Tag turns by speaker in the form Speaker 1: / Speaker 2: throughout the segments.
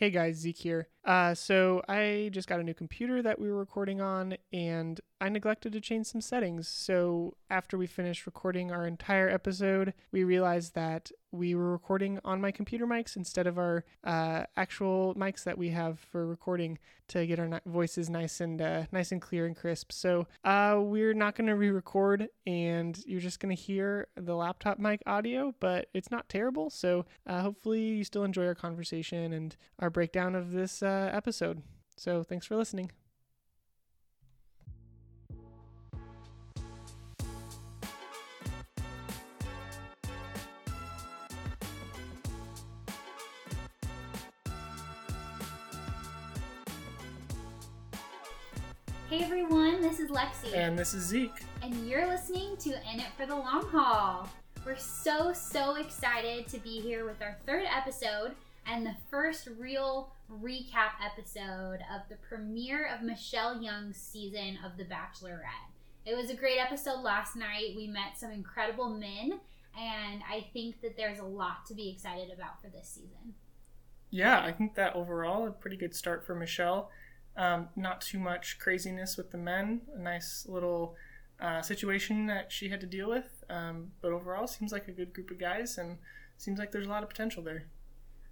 Speaker 1: Hey guys, Zeke here. Uh, so I just got a new computer that we were recording on, and I neglected to change some settings. So after we finished recording our entire episode, we realized that we were recording on my computer mics instead of our uh, actual mics that we have for recording to get our voices nice and uh, nice and clear and crisp. So uh, we're not going to re-record, and you're just going to hear the laptop mic audio, but it's not terrible. So uh, hopefully you still enjoy our conversation and our breakdown of this uh, Uh, episode. So thanks for listening.
Speaker 2: Hey everyone, this is Lexi.
Speaker 1: And this is Zeke.
Speaker 2: and you're listening to In It for the Long Haul. We're so, so excited to be here with our third episode and the first real recap episode of the premiere of Michelle Young's season of The Bachelorette. It was a great episode last night. We met some incredible men, and I think that there's a lot to be excited about for this season.
Speaker 1: Yeah, I think that overall a pretty good start for Michelle. Um, not too much craziness with the men. A nice little uh, situation that she had to deal with. Um, but overall, seems like a good group of guys, and seems like there's a lot of potential there.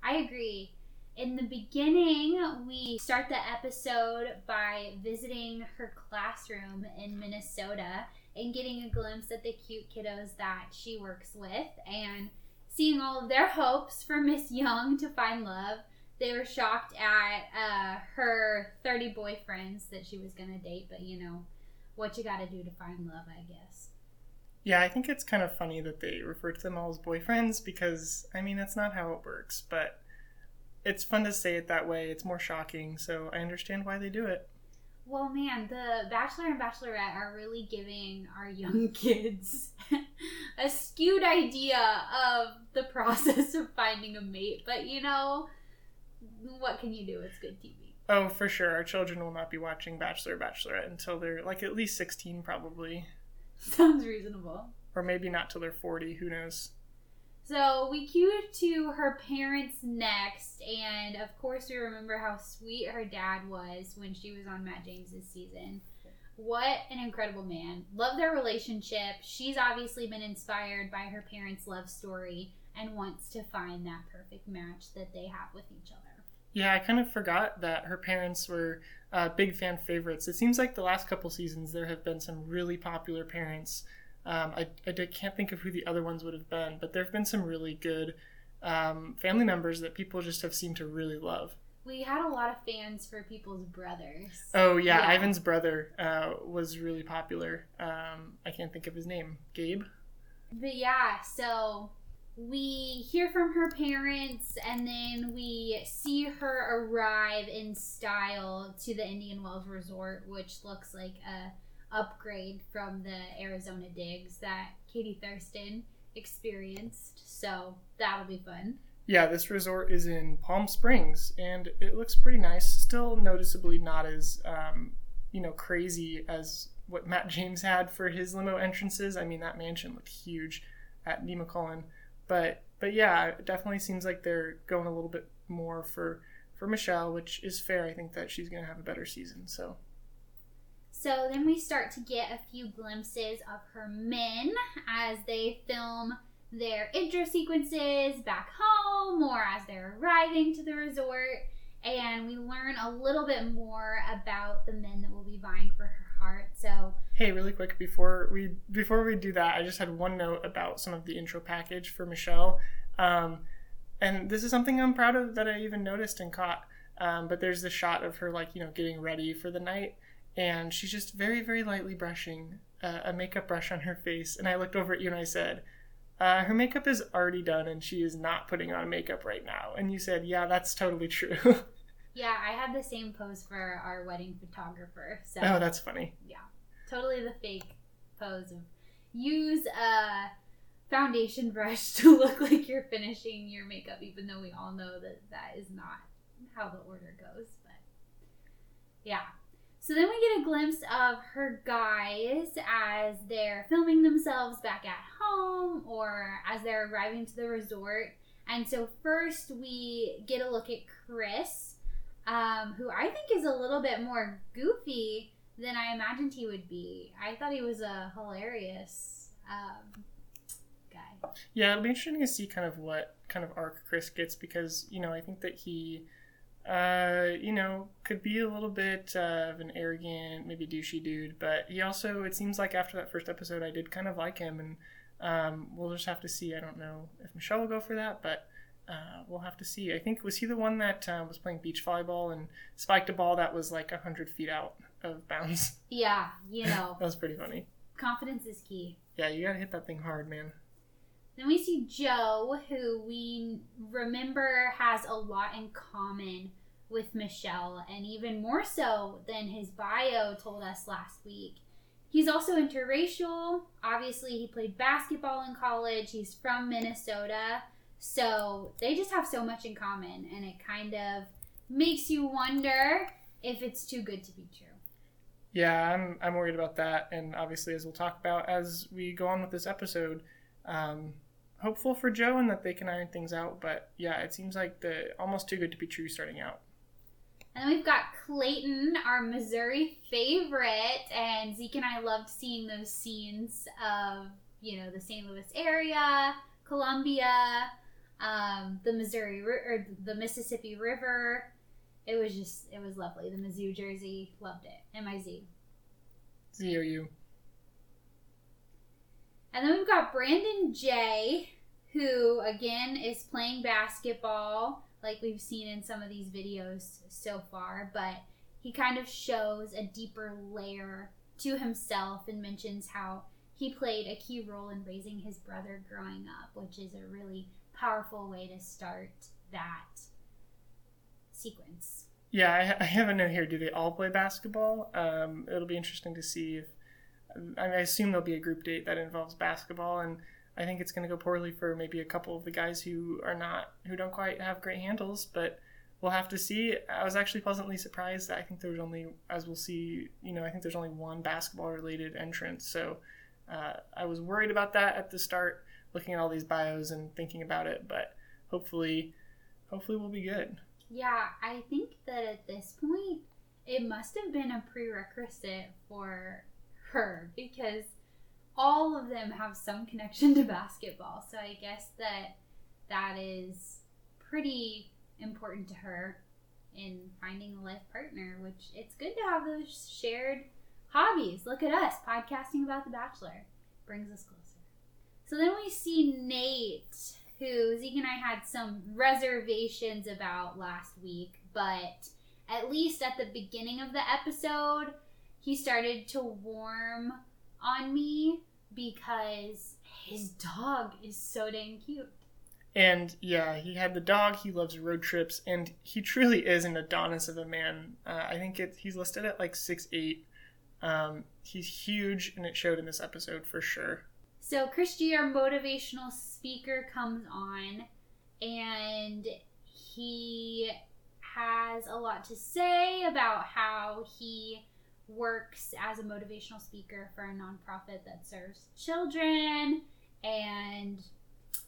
Speaker 2: I agree. In the beginning, we start the episode by visiting her classroom in Minnesota and getting a glimpse at the cute kiddos that she works with and seeing all of their hopes for Miss Young to find love. They were shocked at uh, her 30 boyfriends that she was going to date, but you know, what you got to do to find love, I guess.
Speaker 1: Yeah, I think it's kind of funny that they refer to them all as boyfriends because, I mean, that's not how it works, but it's fun to say it that way. It's more shocking, so I understand why they do it.
Speaker 2: Well, man, the Bachelor and Bachelorette are really giving our young kids a skewed idea of the process of finding a mate. But you know, what can you do? It's good TV.
Speaker 1: Oh, for sure. Our children will not be watching Bachelor or Bachelorette until they're like at least 16, probably.
Speaker 2: Sounds reasonable.
Speaker 1: Or maybe not till they're 40, who knows.
Speaker 2: So we cue to her parents next, and of course we remember how sweet her dad was when she was on Matt James's season. What an incredible man. Love their relationship. She's obviously been inspired by her parents' love story and wants to find that perfect match that they have with each other.
Speaker 1: Yeah, I kind of forgot that her parents were uh, big fan favorites. It seems like the last couple seasons there have been some really popular parents. Um, I, I can't think of who the other ones would have been, but there have been some really good um, family members that people just have seemed to really love.
Speaker 2: We had a lot of fans for people's brothers.
Speaker 1: Oh, yeah,
Speaker 2: Yeah.
Speaker 1: Ivan's brother uh, was really popular. Um, I can't think of his name. Gabe?
Speaker 2: But yeah, so we hear from her parents and then we see her arrive in style to the Indian Wells Resort, which looks like a upgrade from the Arizona digs that Katie Thurston experienced. So that'll be fun.
Speaker 1: Yeah, this resort is in Palm Springs, and it looks pretty nice. Still noticeably not as, um, you know, crazy as what Matt James had for his limo entrances. I mean, that mansion looked huge at Nemacolin, but but yeah, it definitely seems like they're going a little bit more for for Michelle, which is fair. I think that she's gonna have a better season. So
Speaker 2: So then we start to get a few glimpses of her men as they film their intro sequences back home or as they're arriving to the resort. And we learn a little bit more about the men that will be vying for her heart. So,
Speaker 1: Hey, really quick before we before we do that, I just had one note about some of the intro package for Michelle, um, and this is something I'm proud of that I even noticed and caught. Um, but there's the shot of her like you know getting ready for the night, and she's just very very lightly brushing uh, a makeup brush on her face, and I looked over at you and I said. Uh, her makeup is already done and she is not putting on makeup right now. And you said, Yeah, that's totally true.
Speaker 2: Yeah, I had the same pose for our wedding photographer. So,
Speaker 1: oh, that's funny.
Speaker 2: yeah, totally the fake pose of use a foundation brush to look like you're finishing your makeup, even though we all know that that is not how the order goes. But yeah. So then we get a glimpse of her guys as they're filming themselves back at home or as they're arriving to the resort. And so first we get a look at Chris, um, who I think is a little bit more goofy than I imagined he would be. I thought he was a hilarious um, guy.
Speaker 1: Yeah, it'll be interesting to see kind of what kind of arc Chris gets because you know I think that he, uh, you know, could be a little bit uh, of an arrogant, maybe douchey dude, but he also it seems like after that first episode I did kind of like him, and um, we'll just have to see. I don't know if Michelle will go for that, but. Uh, we'll have to see. I think was he the one that uh, was playing beach volleyball and spiked a ball that was like hundred feet out of bounds.
Speaker 2: Yeah, you know,
Speaker 1: that was pretty funny.
Speaker 2: confidence is key.
Speaker 1: Yeah, you gotta hit that thing hard, man.
Speaker 2: Then we see Joe, who we remember has a lot in common with Michelle, and even more so than his bio told us last week. He's also interracial. Obviously, he played basketball in college. He's from Minnesota. So they just have so much in common, and it kind of makes you wonder if it's too good to be true.
Speaker 1: Yeah, I'm I'm worried about that, and obviously, as we'll talk about as we go on with this episode, um, hopeful for Joe and that they can iron things out. But yeah, it seems like the almost too good to be true starting out.
Speaker 2: And then we've got Clayton, our Missouri favorite, and Zeke and I loved seeing those scenes of you know the St. Louis area, Columbia, um, the Missouri Ri- or the Mississippi River. It was just it was lovely. The Mizzou jersey, loved it. M I Z.
Speaker 1: ZOU.
Speaker 2: And then we've got Brandon J, who again is playing basketball, like we've seen in some of these videos so far, but he kind of shows a deeper layer to himself and mentions how he played a key role in raising his brother growing up, which is a really powerful way to start that sequence.
Speaker 1: Yeah, I, I have a note here. Do they all play basketball? Um, it'll be interesting to see if. I, I assume there'll be a group date that involves basketball, and I think it's going to go poorly for maybe a couple of the guys who are not, who don't quite have great handles, but we'll have to see. I was actually pleasantly surprised that I think there was only, as we'll see, you know, I think there's only one basketball related entrance. So uh, I was worried about that at the start, looking at all these bios and thinking about it, but hopefully, hopefully we'll be good.
Speaker 2: Yeah, I think that at this point, it must have been a prerequisite for her because all of them have some connection to basketball. So I guess that that is pretty important to her in finding a life partner, which it's good to have those shared hobbies. Look at us podcasting about The Bachelor. Brings us closer. So then we see Nate, who Zeke and I had some reservations about last week, but at least at the beginning of the episode, he started to warm on me because his dog is so dang cute.
Speaker 1: And yeah, he had the dog. He loves road trips, and he truly is an Adonis of a man. Uh, I think it, he's listed at like six eight. Um, he's huge, and it showed in this episode for sure.
Speaker 2: So Chris G, our motivational speaker, comes on, and he has a lot to say about how he works as a motivational speaker for a nonprofit that serves children. And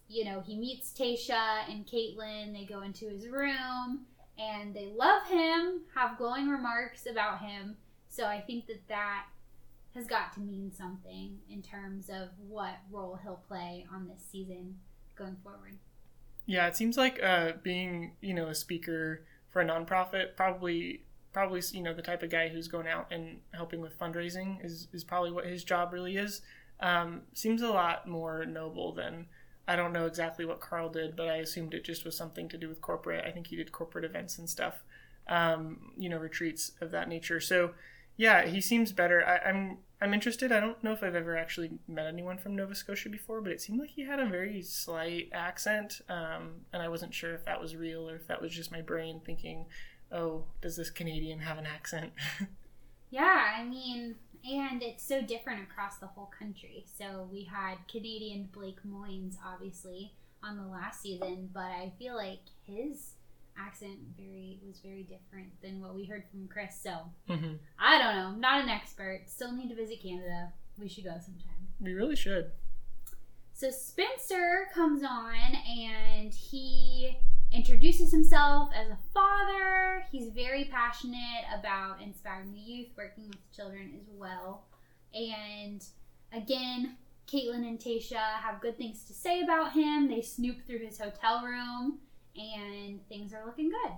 Speaker 2: you know he meets Tayshia and Kaitlyn. They go into his room and they love him have glowing remarks about him. So i think that that has got to mean something in terms of what role he'll play on this season going forward
Speaker 1: Yeah, it seems like uh, being you know a speaker for a nonprofit probably probably you know the type of guy who's going out and helping with fundraising is is probably what his job really is. Um, seems a lot more noble than I don't know exactly what Carl did, but I assumed it just was something to do with corporate. I think he did corporate events and stuff, um, you know, retreats of that nature. So yeah, he seems better. I, I'm I'm interested. I don't know if I've ever actually met anyone from Nova Scotia before, but it seemed like he had a very slight accent, um, and I wasn't sure if that was real or if that was just my brain thinking, "Oh, does this Canadian have an accent?"
Speaker 2: Yeah, I mean, and it's so different across the whole country. So we had Canadian Blake Moynes, obviously, on the last season, but I feel like his accent very was very different than what we heard from Chris. So
Speaker 1: hmm
Speaker 2: I don't know, not an expert. Still need to visit Canada. We should go sometime.
Speaker 1: We really should.
Speaker 2: So Spencer comes on and he introduces himself as a father. He's very passionate about inspiring the youth, working with children as well. And again, Kaitlyn and Tayshia have good things to say about him. They snoop through his hotel room, and things are looking good.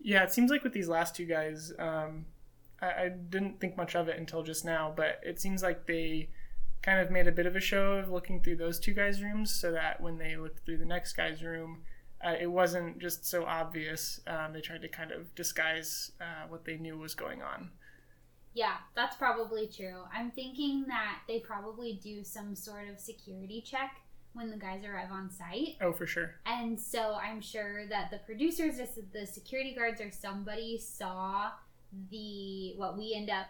Speaker 1: Yeah, it seems like with these last two guys, um, I, I didn't think much of it until just now, but it seems like they kind of made a bit of a show of looking through those two guys' rooms so that when they looked through the next guy's room, uh, it wasn't just so obvious. Um, they tried to kind of disguise uh, what they knew was going on.
Speaker 2: Yeah, that's probably true. I'm thinking that they probably do some sort of security check when the guys arrive on site.
Speaker 1: Oh, for sure.
Speaker 2: And so I'm sure that the producers, the security guards, or somebody saw the what we end up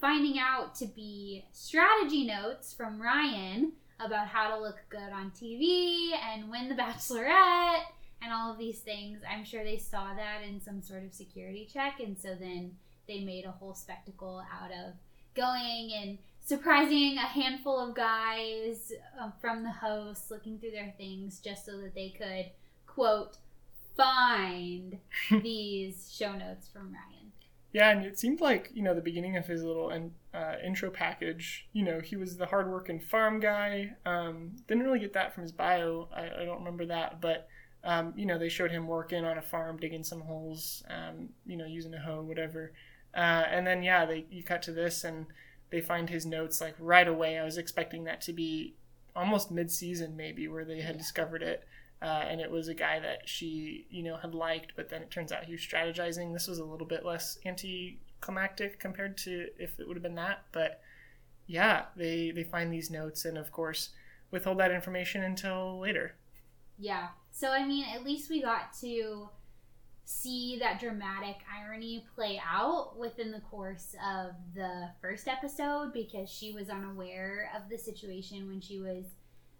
Speaker 2: finding out to be strategy notes from Ryan about how to look good on TV and win the Bachelorette and all of these things. I'm sure they saw that in some sort of security check, and so then they made a whole spectacle out of going and surprising a handful of guys uh, from the hosts looking through their things just so that they could quote find these show notes from Ryan.
Speaker 1: Yeah, and it seemed like you know the beginning of his little uh, intro package. You know, he was the hardworking farm guy. Um, didn't really get that from his bio. I, I don't remember that, but um, you know, they showed him working on a farm, digging some holes. Um, you know, using a hoe, whatever. Uh, and then yeah, they you cut to this and they find his notes like right away. I was expecting that to be almost mid-season maybe where they had yeah. discovered it. Uh, and it was a guy that she, you know, had liked, but then it turns out he was strategizing. This was a little bit less anticlimactic compared to if it would have been that. But yeah, they they find these notes, and of course, withhold that information until later.
Speaker 2: Yeah. So I mean, at least we got to see that dramatic irony play out within the course of the first episode because she was unaware of the situation when she was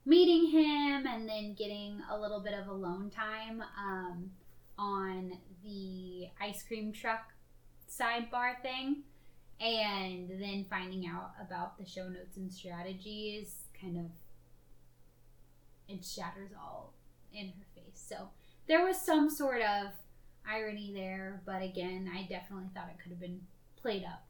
Speaker 2: meeting him and then getting a little bit of alone time um, on the ice cream truck sidebar thing and then finding out about the show notes and strategies kind of it shatters all in her face. So there was some sort of irony there, but again, I definitely thought it could have been played up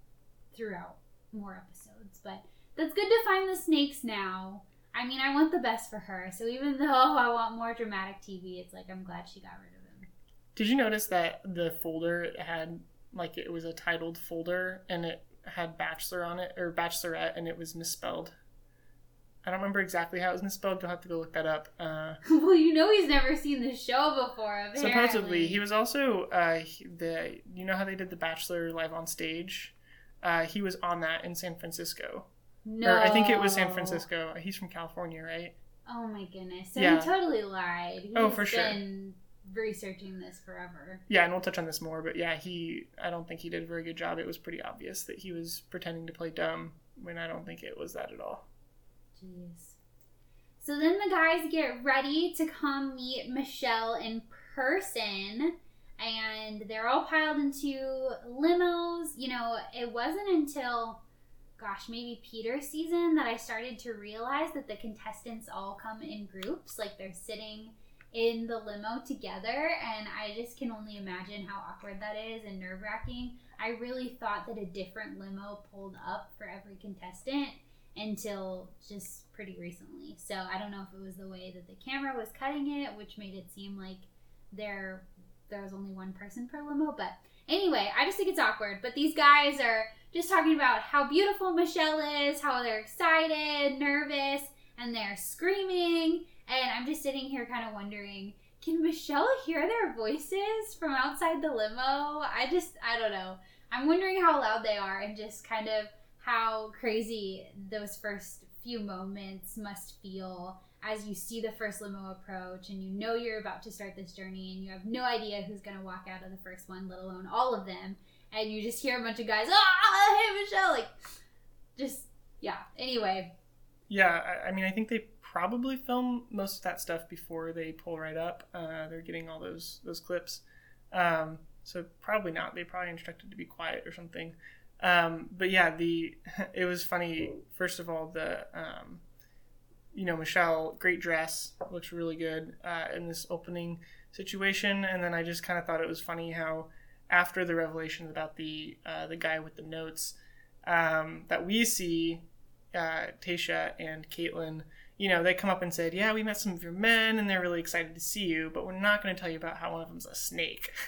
Speaker 2: throughout more episodes. But that's good to find the snakes now. I mean, I want the best for her. So even though I want more dramatic TV, it's like I'm glad she got rid of him.
Speaker 1: Did you notice that the folder had like it was a titled folder and it had bachelor on it or bachelorette and it was misspelled? I don't remember exactly how it was misspelled. You'll have to go look that up. Uh,
Speaker 2: well, you know he's never seen the show before. Apparently.
Speaker 1: Supposedly, he was also uh, the. You know how they did the Bachelor live on stage. Uh, he was on that in San Francisco. No, or I think it was San Francisco. He's from California, right?
Speaker 2: Oh my goodness! So yeah. he totally lied. He's
Speaker 1: oh, for sure.
Speaker 2: researching this forever.
Speaker 1: Yeah, and we'll touch on this more, but yeah, he. I don't think he did a very good job. It was pretty obvious that he was pretending to play dumb when I don't think it was that at all.
Speaker 2: Jeez. So then the guys get ready to come meet Michelle in person, and they're all piled into limos. You know, it wasn't until, gosh, maybe Peter's season that I started to realize that the contestants all come in groups, like they're sitting in the limo together, and I just can only imagine how awkward that is and nerve wracking. I really thought that a different limo pulled up for every contestant until just pretty recently. So I don't know if it was the way that the camera was cutting it, which made it seem like there there was only one person per limo. But anyway, I just think it's awkward. But these guys are just talking about how beautiful Michelle is, how they're excited, nervous, and they're screaming. And I'm just sitting here kind of wondering, can Michelle hear their voices from outside the limo? I just, I don't know. I'm wondering how loud they are and just kind of how crazy those first few moments must feel as you see the first limo approach and you know you're about to start this journey and you have no idea who's going to walk out of the first one, let alone all of them. And you just hear a bunch of guys, ah, hey, Michelle. Like, just, yeah. Anyway.
Speaker 1: Yeah, I, I mean, I think they probably film most of that stuff before they pull right up. Uh, they're getting all those those clips. Um, so probably not. They probably instructed to be quiet or something. Um, but yeah, the it was funny. First of all, the um, you know, Michelle, great dress, looks really good uh, in this opening situation. And then I just kind of thought it was funny how after the revelations about the uh, the guy with the notes um, that we see, uh, Tayshia and Kaitlyn, you know, they come up and said, "Yeah, we met some of your men, and they're really excited to see you, but we're not going to tell you about how one of them's a snake."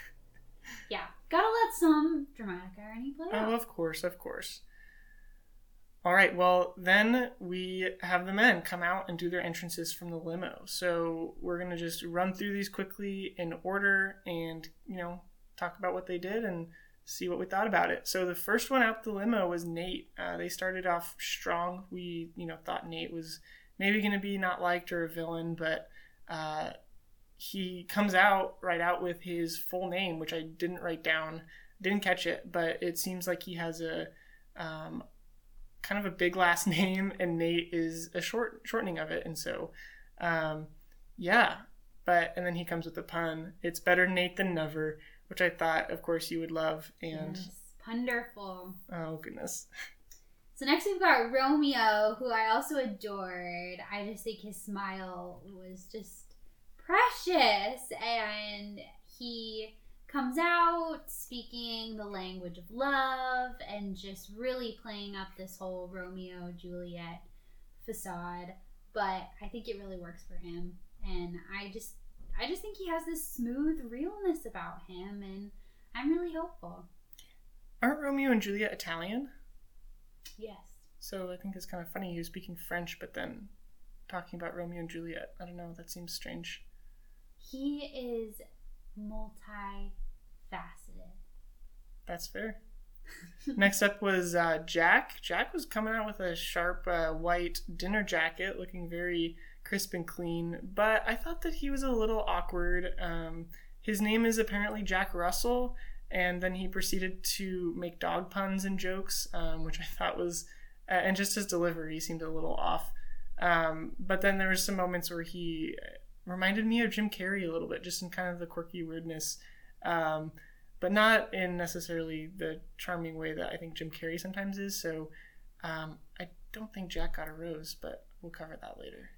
Speaker 2: Yeah, gotta let some dramatic irony play out.
Speaker 1: Oh, of course, of course. All right, well, then we have the men come out and do their entrances from the limo. So we're going to just run through these quickly in order and, you know, talk about what they did and see what we thought about it. So the first one out the limo was Nate. Uh, they started off strong. We, you know, thought Nate was maybe going to be not liked or a villain, but uh, he comes out right out with his full name, which I didn't write down, didn't catch it, but it seems like he has a um, kind of a big last name, and Nate is a short shortening of it, and so um, yeah. But and then he comes with a pun. It's better Nate than never, which I thought, of course, you would love. And
Speaker 2: Yes, wonderful.
Speaker 1: oh goodness,
Speaker 2: So next we've got Romeo, who I also adored. I just think his smile was just precious, and he comes out speaking the language of love and just really playing up this whole Romeo Juliet facade. But I think it really works for him, and I just I just think he has this smooth realness about him, and I'm really hopeful.
Speaker 1: aren't Romeo and Juliet Italian?
Speaker 2: Yes.
Speaker 1: So I think it's kind of funny he was speaking French, but then talking about Romeo and Juliet. I don't know. That seems strange.
Speaker 2: He is multifaceted.
Speaker 1: That's fair. Next up was uh, Jack. Jack was coming out with a sharp uh, white dinner jacket, looking very crisp and clean. But I thought that he was a little awkward. Um, his name is apparently Jack Russell, and then he proceeded to make dog puns and jokes, um, which I thought was, uh, and just his delivery seemed a little off. Um, but then there was some moments where he reminded me of Jim Carrey a little bit, just in kind of the quirky weirdness. Um, but not in necessarily the charming way that I think Jim Carrey sometimes is. So um, I don't think Jack got a rose, but we'll cover that later.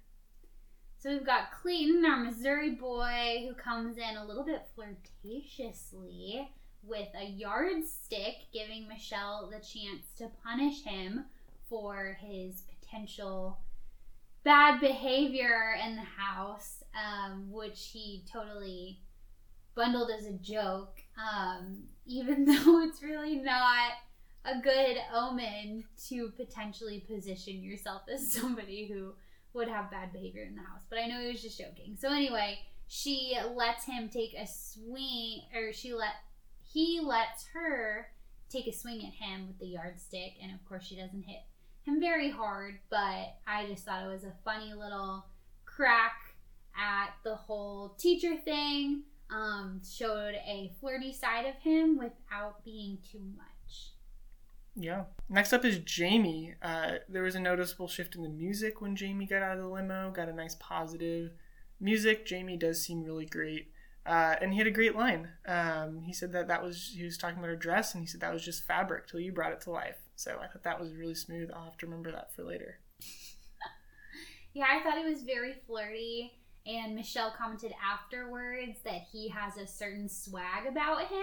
Speaker 2: So we've got Clayton, our Missouri boy, who comes in a little bit flirtatiously with a yardstick, giving Michelle the chance to punish him for his potential bad behavior in the house, um, which he totally bundled as a joke, um, even though it's really not a good omen to potentially position yourself as somebody who would have bad behavior in the house. But I know he was just joking. So anyway, she lets him take a swing, or she let he lets her take a swing at him with the yardstick, and of course she doesn't hit him very hard. But I just thought it was a funny little crack at the whole teacher thing. Um, showed a flirty side of him without being too much.
Speaker 1: Yeah. Next up is Jamie. Uh, there was a noticeable shift in the music when Jamie got out of the limo. Got a nice positive music. Jamie does seem really great. Uh, and he had a great line. Um, he said that that was he was talking about her dress, and he said that was just fabric till you brought it to life. So I thought that was really smooth. I'll have to remember that for later.
Speaker 2: Yeah, I thought it was very flirty. And Michelle commented afterwards that he has a certain swag about him,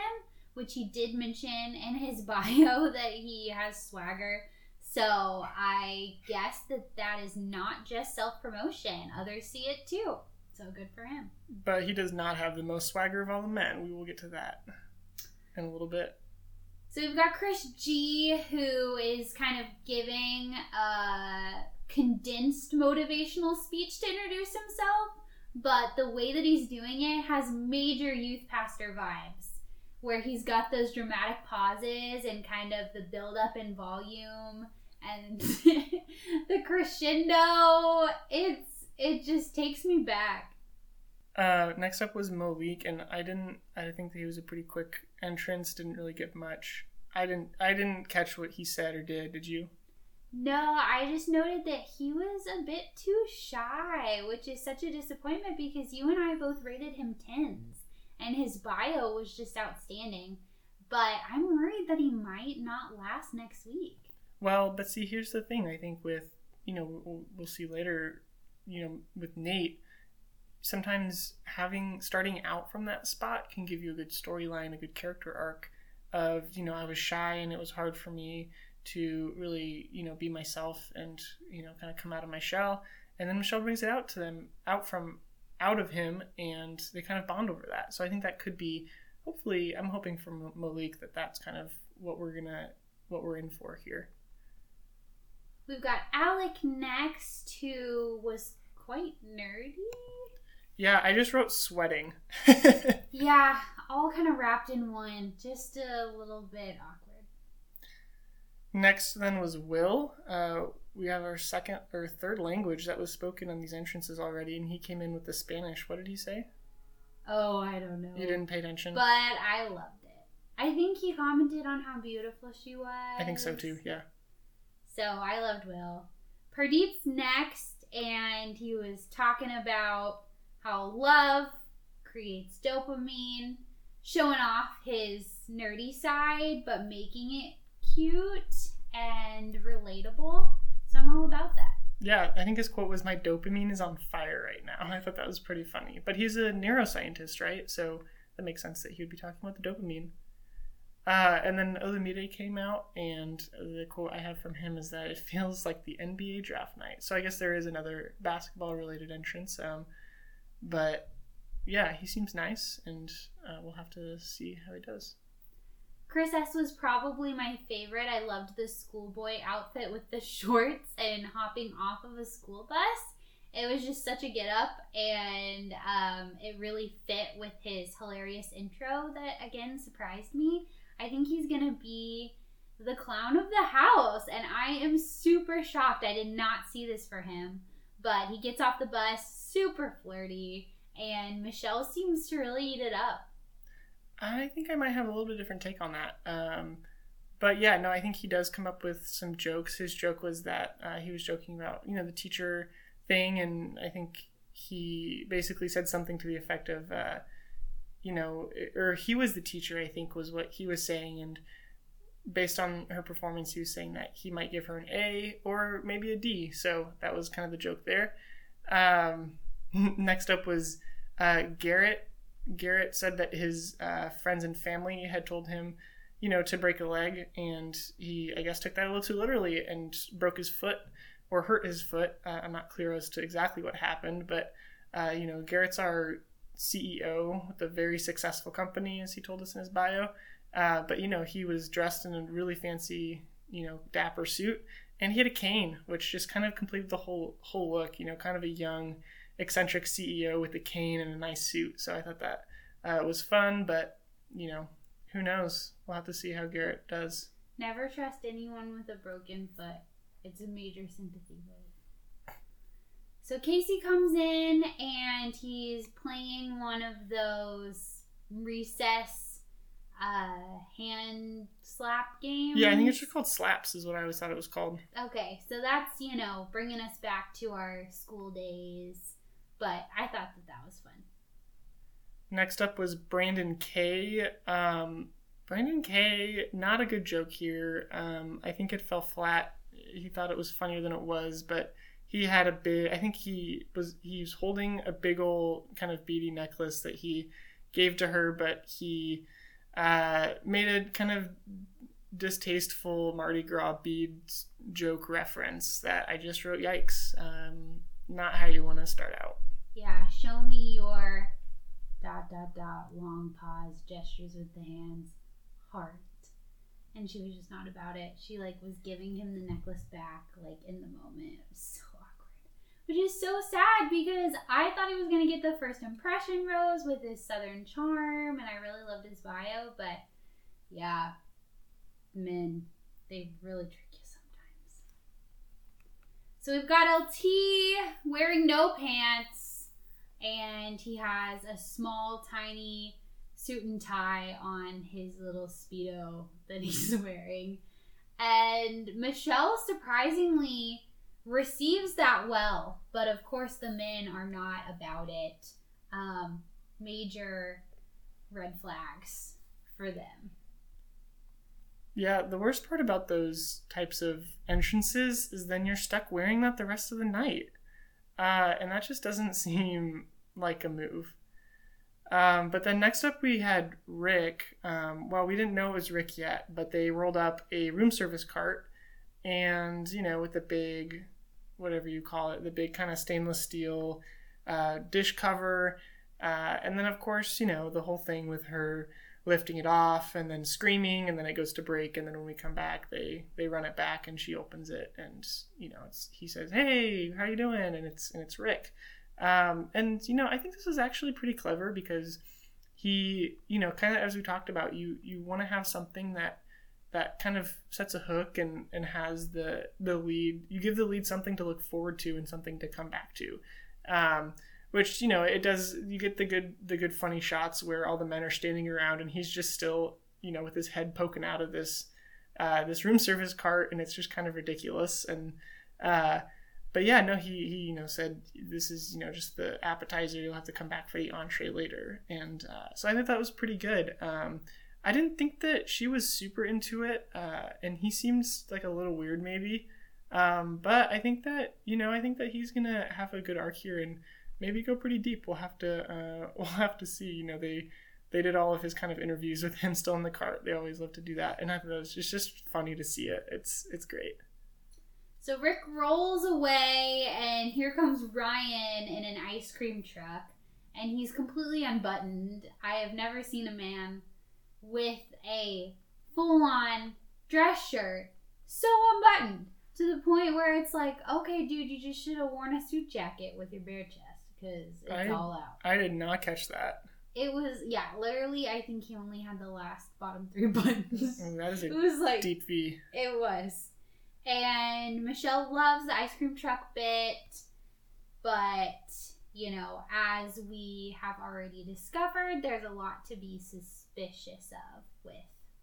Speaker 2: which he did mention in his bio that he has swagger. So I guess that that is not just self promotion. Others see it too. So good for him.
Speaker 1: But he does not have the most swagger of all the men. We will get to that in a little bit.
Speaker 2: So we've got Chris G, who is kind of giving a condensed motivational speech to introduce himself, but the way that he's doing it has major youth pastor vibes, where he's got those dramatic pauses and kind of the build up in volume and the crescendo. It's it just takes me back.
Speaker 1: Uh, next up was Malik, and I didn't. I think he was a pretty quick entrance. Didn't really get much. I didn't. I didn't catch what he said or did. Did you?
Speaker 2: No, I just noted that he was a bit too shy, which is such a disappointment because you and I both rated him tens, and his bio was just outstanding. But I'm worried that he might not last next week.
Speaker 1: Well, but see, here's the thing. I think with you know we'll, we'll see later. you know, with Nate, sometimes having starting out from that spot can give you a good storyline, a good character arc of, you know, I was shy and it was hard for me to really, you know, be myself and, you know, kind of come out of my shell. And then Michelle brings it out to them, out from out of him, and they kind of bond over that. So I think that could be, hopefully, I'm hoping for Malik that that's kind of what we're gonna, what we're in for here.
Speaker 2: We've got Alec next, who was quite nerdy.
Speaker 1: Yeah, I just wrote sweating.
Speaker 2: yeah, all kind of wrapped in one. Just a little bit awkward.
Speaker 1: Next, then, was Will. Uh, we have our second or third language that was spoken on these entrances already, and he came in with the Spanish. What did he say?
Speaker 2: Oh, I don't know.
Speaker 1: You didn't pay attention?
Speaker 2: But I loved it. I think he commented on how beautiful she was.
Speaker 1: I think so too, yeah.
Speaker 2: So I loved Will. Pardeep's next, and he was talking about how love creates dopamine, showing off his nerdy side, but making it cute and relatable. So I'm all about that.
Speaker 1: Yeah, I think his quote was My dopamine is on fire right now. I thought that was pretty funny. But he's a neuroscientist, right? So that makes sense that he would be talking about the dopamine. Uh, and then Olumide came out, and the quote I have from him is that it feels like the NBA draft night. So I guess there is another basketball related entrance. Um, but yeah, he seems nice, and uh, we'll have to see how he does.
Speaker 2: Chris S was probably my favorite. I loved the schoolboy outfit with the shorts and hopping off of a school bus. It was just such a get up, and um, it really fit with his hilarious intro that again surprised me. I think he's gonna be the clown of the house, and I am super shocked. I did not see this for him, but he gets off the bus, super flirty, and Michelle seems to really eat it up.
Speaker 1: I think I might have a little bit different take on that. Um, but yeah, no, I think he does come up with some jokes. His joke was that uh, he was joking about, you know, the teacher thing, and I think he basically said something to the effect of, uh, you know, or he was the teacher, I think was what he was saying. And based on her performance, he was saying that he might give her an A or maybe a D. So that was kind of the joke there. Um, next up was uh, Garrett. Garrett said that his uh, friends and family had told him, you know, to break a leg, and he, I guess, took that a little too literally and broke his foot or hurt his foot. Uh, I'm not clear as to exactly what happened, but uh, you know, Garrett's our CEO a very successful company, as he told us in his bio. Uh, but you know, he was dressed in a really fancy, you know, dapper suit, and he had a cane, which just kind of completed the whole whole look. You know, kind of a young, eccentric CEO with a cane and a nice suit. So I thought that uh, was fun, but you know, who knows? We'll have to see how Garrett does.
Speaker 2: Never trust anyone with a broken foot. It's a major sympathy vote. So Casey comes in and he's playing one of those recess uh, hand slap games.
Speaker 1: Yeah, I think it's just called slaps, is what I always thought it was called.
Speaker 2: Okay, so that's you know bringing us back to our school days, but I thought that that was fun.
Speaker 1: Next up was Brandon K. Um, Brandon K. Not a good joke here. Um, I think it fell flat. He thought it was funnier than it was, but he had a big i think he was he was holding a big old kind of beady necklace that he gave to her but he uh, made a kind of distasteful mardi gras beads joke reference that i just wrote yikes um, not how you want to start out
Speaker 2: yeah show me your dot dot dot long pause gestures with the hands heart. And she was just not about it. She like was giving him the necklace back like in the moment. It was so awkward. which is so sad because I thought he was to get the first impression rose with his southern charm, and I really loved his bio, but yeah, men, they really trick you sometimes. So we've got LT wearing no pants, and he has a small, tiny suit and tie on his little Speedo that he's wearing. And Michelle surprisingly receives that well, but of course the men are not about it. Um, major red flags for them.
Speaker 1: Yeah, the worst part about those types of entrances is then you're stuck wearing that the rest of the night. uh, and that just doesn't seem like a move. Um, but then next up we had Rick. Um, well, we didn't know it was Rick yet, but they rolled up a room service cart, and you know, with the big, whatever you call it, the big kind of stainless steel uh, dish cover, uh, and then of course, you know, the whole thing with her lifting it off and then screaming, and then it goes to break, and then when we come back, they they run it back, and she opens it, and you know, it's he says, "Hey, how you doing?" and it's and it's Rick. Um, and you know, I think this is actually pretty clever because he, you know, kind of as we talked about, you you want to have something that that kind of sets a hook and and has the the lead. You give the lead something to look forward to and something to come back to. Um, which you know it does. You get the good the good funny shots where all the men are standing around and he's just still you know with his head poking out of this uh, this room service cart and it's just kind of ridiculous and. Uh, but yeah, no, he, he you know said this is you know just the appetizer. You'll have to come back for the entree later, and uh, so I thought that was pretty good. Um, I didn't think that she was super into it, uh, and he seems like a little weird maybe. Um, but I think that you know I think that he's gonna have a good arc here and maybe go pretty deep. We'll have to uh, we'll have to see. You know they they did all of his kind of interviews with him still in the cart. They always love to do that, and I thought it was just just funny to see it. It's it's great.
Speaker 2: So Rick rolls away, and here comes Ryan in an ice cream truck, and he's completely unbuttoned. I have never seen a man with a full on dress shirt so unbuttoned to the point where it's like, okay, dude, you just should have worn a suit jacket with your bare chest because it's
Speaker 1: I,
Speaker 2: all out.
Speaker 1: I did not catch that.
Speaker 2: It was yeah, literally. I think he only had the last bottom three buttons.
Speaker 1: Oh, that is a
Speaker 2: It was like
Speaker 1: deep V.
Speaker 2: it was. And Michelle loves the ice cream truck bit, but you know, as we have already discovered, there's a lot to be suspicious of with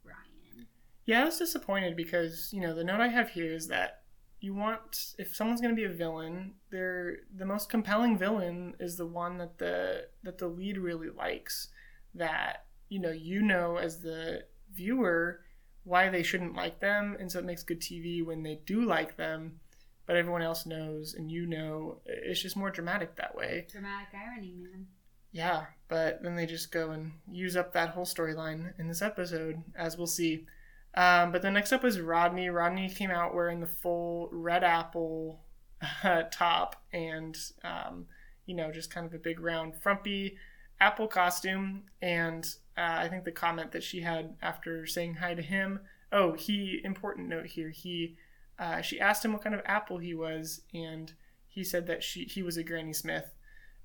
Speaker 2: Ryan.
Speaker 1: Yeah, I was disappointed because you know the note I have here is that you want if someone's going to be a villain, they're the most compelling villain is the one that the that the lead really likes. That you know you know as the viewer why they shouldn't like them, and so it makes good TV when they do like them. But everyone else knows, and you know, it's just more dramatic that way.
Speaker 2: Dramatic irony, man.
Speaker 1: Yeah, but then they just go and use up that whole storyline in this episode, as we'll see. Um, but the next up was Rodney. Rodney came out wearing the full red apple uh, top and, um, you know, just kind of a big round frumpy apple costume. And uh, I think the comment that she had after saying hi to him oh, he, important note here, he, uh, she asked him what kind of apple he was, and he said that she, he was a Granny Smith.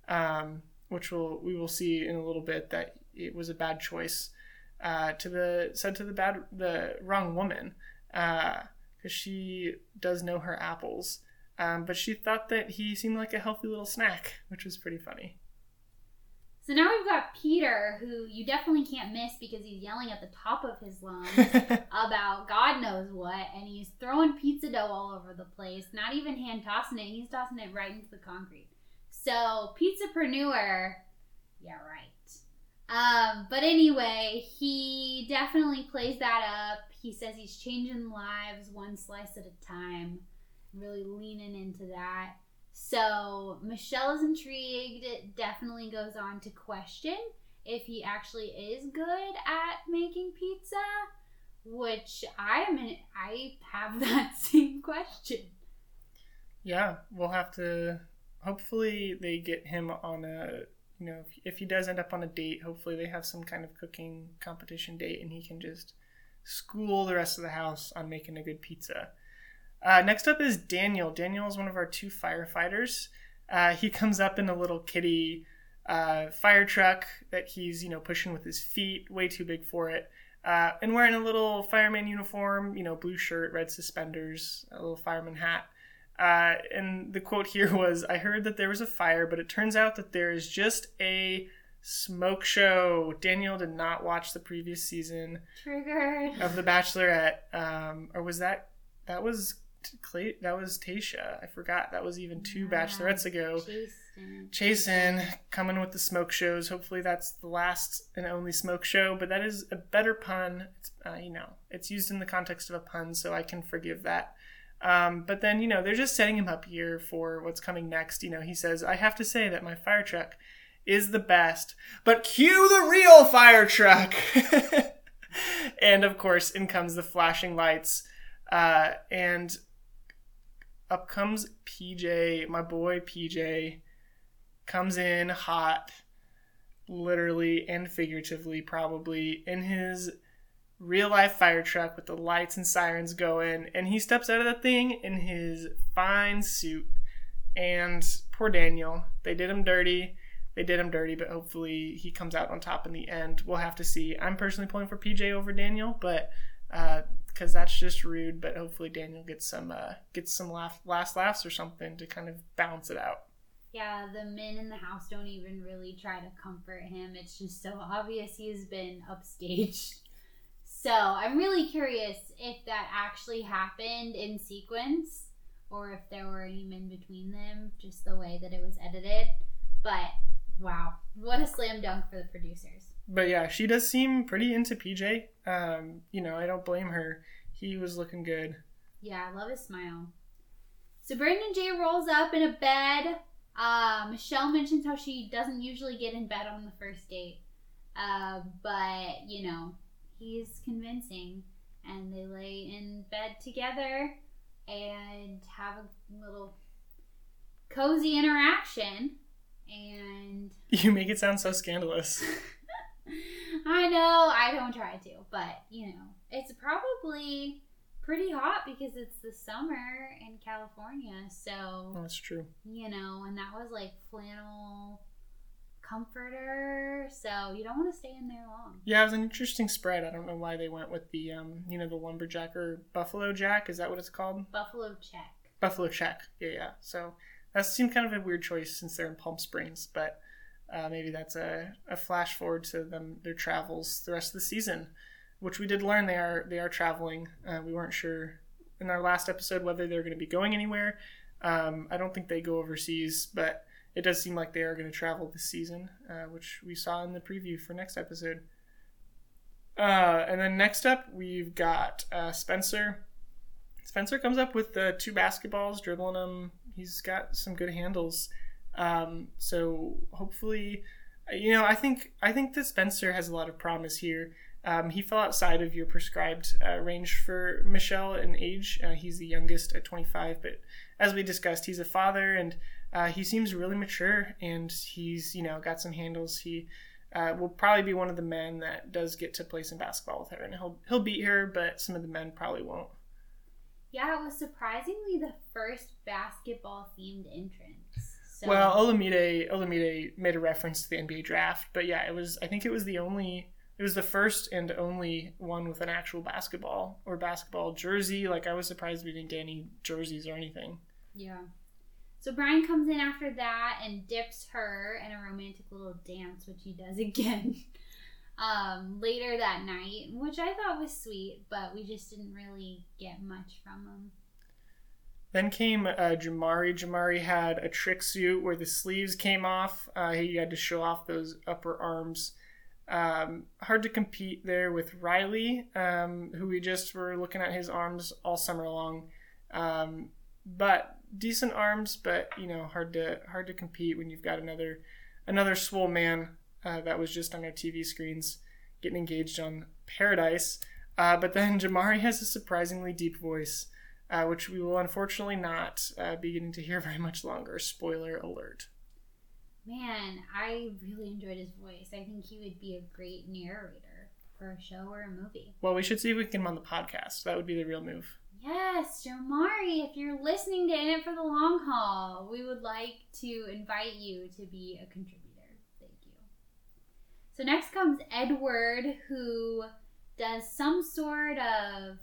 Speaker 1: Um, which will we will see in a little bit that it was a bad choice uh, to the said to the bad the wrong woman because she does know her apples um, but she thought that he seemed like a healthy little snack which was pretty funny
Speaker 2: So now we've got Peter, who you definitely can't miss because he's yelling at the top of his lungs about God knows what, and he's throwing pizza dough all over the place. Not even hand tossing it; he's tossing it right into the concrete. So pizzapreneur, yeah, right. Um, but anyway, he definitely plays that up. He says he's changing lives one slice at a time, really leaning into that. So Michelle is intrigued. Definitely goes on to question if he actually is good at making pizza, which I am. In, I have that same question.
Speaker 1: yeah we'll have to hopefully they get him on a you know if he does end up on a date hopefully they have some kind of cooking competition date and he can just school the rest of the house on making a good pizza uh, next up is daniel daniel is one of our two firefighters uh, he comes up in a little kitty uh, fire truck that he's you know pushing with his feet way too big for it uh, and wearing a little fireman uniform you know blue shirt red suspenders a little fireman hat uh, and the quote here was I heard that there was a fire, but it turns out that there is just a smoke show. Daniel did not watch the previous season
Speaker 2: Triggered.
Speaker 1: of The Bachelorette. Um, or was that, that was Clay, that was Tayshia. I forgot. That was even two. Bachelorettes ago.
Speaker 2: Jason.
Speaker 1: Chasen coming with the smoke shows. Hopefully that's the last and only smoke show, but that is a better pun. It's, uh, you know, it's used in the context of a pun, so I can forgive that. Um, but then, you know, they're just setting him up here for what's coming next. You know, he says, I have to say that my fire truck is the best, but cue the real fire truck. and of course, in comes the flashing lights. Uh, and up comes PJ, my boy PJ, comes in hot, literally and figuratively, probably, in his real life fire truck with the lights and sirens going. And he steps out of the thing in his fine suit. And poor Daniel, they did him dirty. They did him dirty, but hopefully he comes out on top in the end. We'll have to see. I'm personally pulling for PJ over Daniel, but uh, because that's just rude. But hopefully Daniel gets some uh, gets some laugh, last laughs or something to kind of balance it out.
Speaker 2: Yeah, the men in the house don't even really try to comfort him. It's just so obvious he's been upstaged. So I'm really curious if that actually happened in sequence or if there were any men between them, just the way that it was edited. But wow, what a slam dunk for the producers.
Speaker 1: But yeah, she does seem pretty into PJ. Um, you know, I don't blame her. He was looking good.
Speaker 2: Yeah, I love his smile. So Brandon J rolls up in a bed. Uh, Michelle mentions how she doesn't usually get in bed on the first date. Uh, but, you know, he's convincing. And they lay in bed together and have a little cozy interaction. And
Speaker 1: you make it sound so scandalous.
Speaker 2: I know, I don't try to, but you know, it's probably pretty hot because it's the summer in California. So
Speaker 1: that's true.
Speaker 2: You know, and that was like flannel comforter, so you don't want to stay in there long.
Speaker 1: Yeah, it was an interesting spread. I don't know why they went with the um, you know, the lumberjack or buffalo jack. Is that what it's called?
Speaker 2: Buffalo check.
Speaker 1: Buffalo check. Yeah, yeah. So that seemed kind of a weird choice since they're in Palm Springs, but uh, maybe that's a, a flash forward to them their travels the rest of the season, which we did learn they are they are traveling. Uh, we weren't sure in our last episode whether they're going to be going anywhere. Um, I don't think they go overseas, but it does seem like they are going to travel this season, uh, which we saw in the preview for next episode. Uh, and then next up, we've got uh, Spencer. Spencer comes up with the two basketballs, dribbling them. He's got some good handles. Um, so hopefully, you know, I think I think that Spencer has a lot of promise here. Um, he fell outside of your prescribed uh, range for Michelle in age. Uh, he's the youngest at 25, but as we discussed, he's a father and uh, he seems really mature and he's you know got some handles. He uh, will probably be one of the men that does get to play some basketball with her, and he'll he'll beat her, but some of the men probably won't.
Speaker 2: Yeah, it was surprisingly the first basketball themed entrance.
Speaker 1: So. Well, Olumide Olumide made a reference to the NBA draft, but yeah, it was I think it was the only it was the first and only one with an actual basketball or basketball jersey. Like I was surprised we didn't get any jerseys or anything.
Speaker 2: Yeah. So Brian comes in after that and dips her in a romantic little dance, which he does again um, later that night, which I thought was sweet, but we just didn't really get much from him.
Speaker 1: Then came uh, Jamari. Jamari had a trick suit where the sleeves came off. Uh, he had to show off those upper arms. Um, hard to compete there with Riley, um, who we just were looking at his arms all summer long. Um, but decent arms, but you know, hard to hard to compete when you've got another another swole man uh, that was just on our TV screens getting engaged on Paradise. Uh, but then Jamari has a surprisingly deep voice, uh, which we will unfortunately not uh, be getting to hear very much longer. Spoiler alert.
Speaker 2: Man, I really enjoyed his voice. I think he would be a great narrator for a show or a movie.
Speaker 1: Well, we should see if we can get him on the podcast. That would be the real move.
Speaker 2: Yes, Jamari, if you're listening to In It for the Long Haul, we would like to invite you to be a contributor. Thank you. So next comes Edward, who does some sort of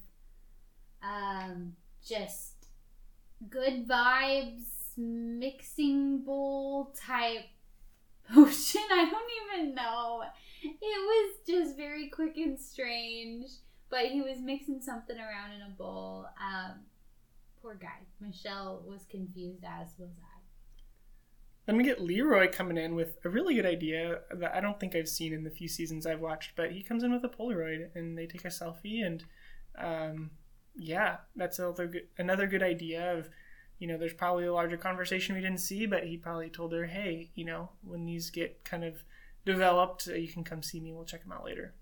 Speaker 2: um, just good vibes mixing bowl type potion. I don't even know. It was just very quick and strange but he was mixing something around in a bowl. Um, poor guy. Michelle was confused, as was I.
Speaker 1: Then we get Leroy coming in with a really good idea that I don't think I've seen in the few seasons I've watched, but he comes in with a Polaroid and they take a selfie and um, yeah, that's another good, another good idea of, you know, there's probably a larger conversation we didn't see, but he probably told her, hey, you know, when these get kind of developed, uh, you can come see me. We'll check them out later.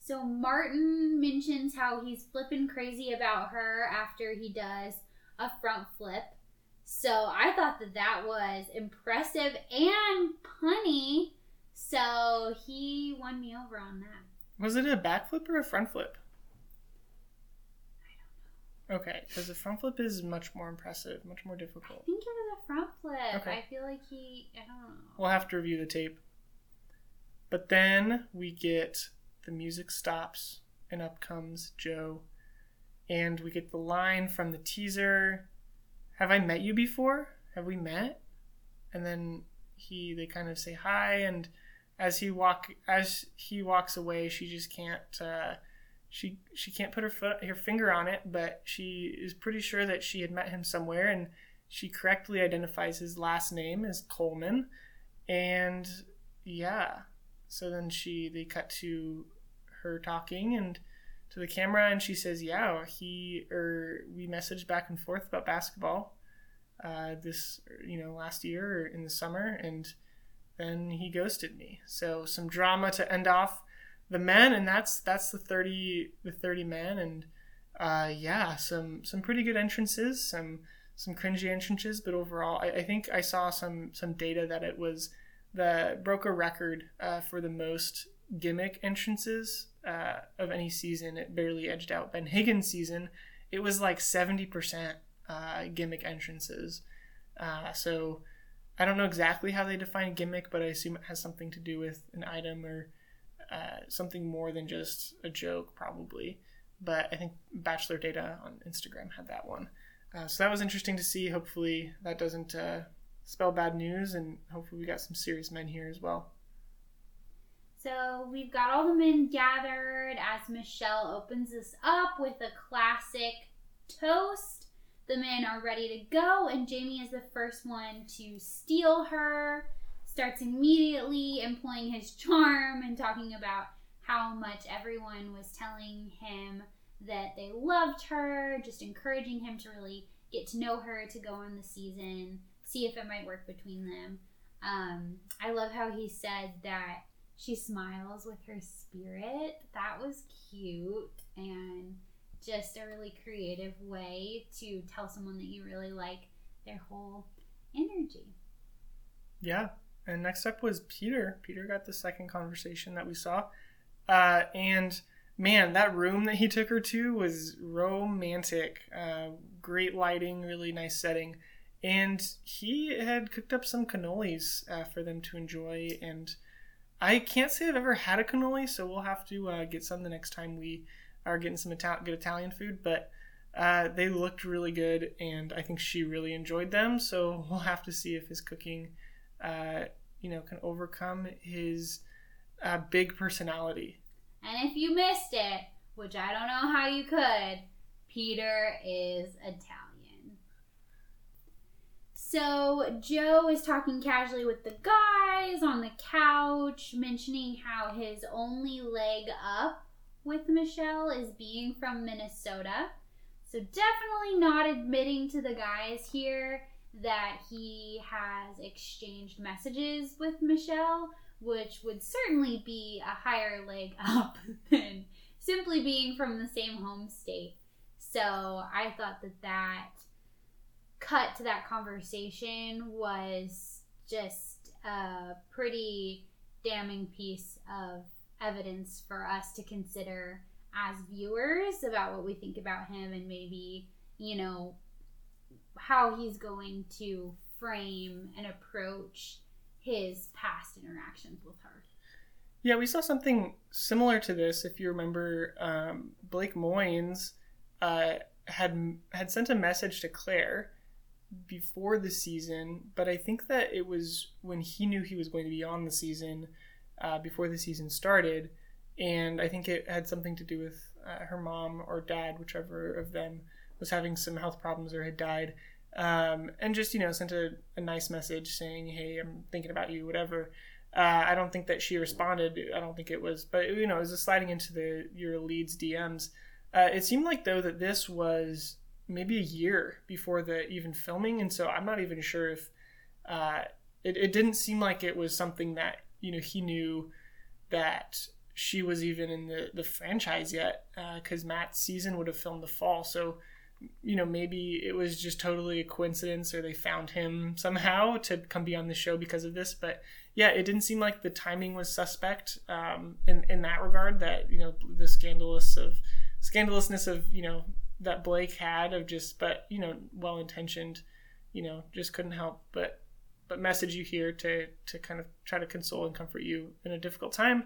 Speaker 2: So Martin mentions how he's flipping crazy about her after he does a front flip. So I thought that that was impressive and punny. So he won me over on that.
Speaker 1: Was it a backflip or a front flip? Okay, because the front flip is much more impressive, much more difficult.
Speaker 2: I think it was a front flip.
Speaker 1: Okay.
Speaker 2: I feel like he. I don't know.
Speaker 1: We'll have to review the tape. But then we get the music stops, and up comes Joe. And we get the line from the teaser Have I met you before? Have we met? And then he they kind of say hi and as he walk as he walks away she just can't uh, she she can't put her foot her finger on it but she is pretty sure that she had met him somewhere and she correctly identifies his last name as Coleman. And yeah. So then she they cut to her talking and to the camera and she says yeah he or we messaged back and forth about basketball uh, this you know last year in the summer and then he ghosted me. So some drama to end off the men and that's that's the 30 the 30 men and uh, yeah some some pretty good entrances some some cringy entrances but overall I, I think i saw some some data that it was the broke a record uh, for the most gimmick entrances uh, of any season. It barely edged out Ben Higgins' season. It was like 70% uh, gimmick entrances. Uh, so I don't know exactly how they define gimmick, but I assume it has something to do with an item or uh, something more than just a joke, probably. But I think Bachelor Data on Instagram had that one. Uh, so that was interesting to see. Hopefully that doesn't uh, spell bad news, and hopefully we got some serious men here as well.
Speaker 2: So we've got all the men gathered as Michelle opens this up with a classic toast. The men are ready to go, and Jamie is the first one to steal her. Starts immediately employing his charm and talking about how much everyone was telling him that they loved her, just encouraging him to really get to know her to go on the season, see if it might work between them. Um, I love how he said that she smiles with her spirit. That was cute and just a really creative way to tell someone that you really like their whole energy.
Speaker 1: Yeah. And next up was Peter. Peter got the second conversation that we saw. Uh, and man, that room that he took her to was romantic. Uh, great lighting, really nice setting. And he had cooked up some cannolis uh, for them to enjoy. And I can't say I've ever had a cannoli, so we'll have to uh, get some the next time we are getting some good Italian food. But uh, they looked really good, and I think she really enjoyed them. So we'll have to see if his cooking, uh, you know, can overcome his uh, big personality.
Speaker 2: And if you missed it, which I don't know how you could, Peter is Italian. So Joe is talking casually with the guys on the couch, mentioning how his only leg up with Michelle is being from Minnesota. So definitely not admitting to the guys here that he has exchanged messages with Michelle, which would certainly be a higher leg up than simply being from the same home state. So I thought that that cut to that conversation was just a pretty damning piece of evidence for us to consider as viewers about what we think about him and maybe, you know, how he's going to frame and approach his past interactions with her.
Speaker 1: Yeah, we saw something similar to this. If you remember, um, Blake Moynes uh, had had sent a message to Clare before the season, but I think that it was when he knew he was going to be on the season uh, before the season started, and I think it had something to do with uh, her mom or dad, whichever of them was having some health problems or had died, um, and just you know sent a, a nice message saying, "Hey, I'm thinking about you," whatever. Uh, I don't think that she responded. I don't think it was, but you know, it was just sliding into the your leads DMs. Uh, it seemed like though that this was maybe a year before the even filming, and so I'm not even sure if uh, it, it didn't seem like it was something that you know he knew that she was even in the the franchise yet because uh, Matt's season would have filmed the fall, so you know maybe it was just totally a coincidence or they found him somehow to come be on the show because of this but yeah it didn't seem like the timing was suspect um, in, in that regard that you know the scandalous of scandalousness of you know that blake had of just but you know well intentioned you know just couldn't help but but message you here to to kind of try to console and comfort you in a difficult time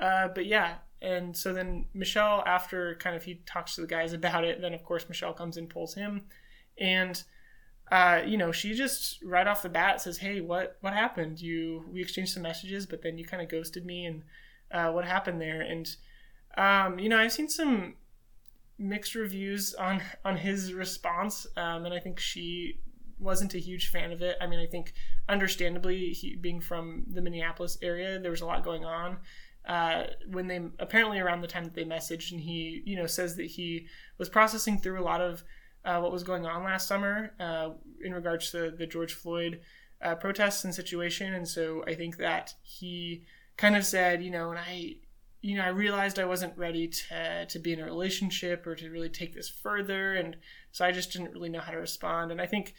Speaker 1: uh, but yeah and so then Michelle, after kind of he talks to the guys about it, then of course Michelle comes and pulls him, and uh, you know she just right off the bat says, "Hey, what what happened? You we exchanged some messages, but then you kind of ghosted me, and uh, what happened there?" And um, you know I've seen some mixed reviews on on his response, um, and I think she wasn't a huge fan of it. I mean, I think understandably, he, being from the Minneapolis area, there was a lot going on uh, when they apparently around the time that they messaged, and he you know says that he was processing through a lot of uh, what was going on last summer uh, in regards to the George Floyd uh, protests and situation, and so I think that he kind of said, you know, and I. You know, I realized I wasn't ready to to be in a relationship or to really take this further, and so I just didn't really know how to respond. And I think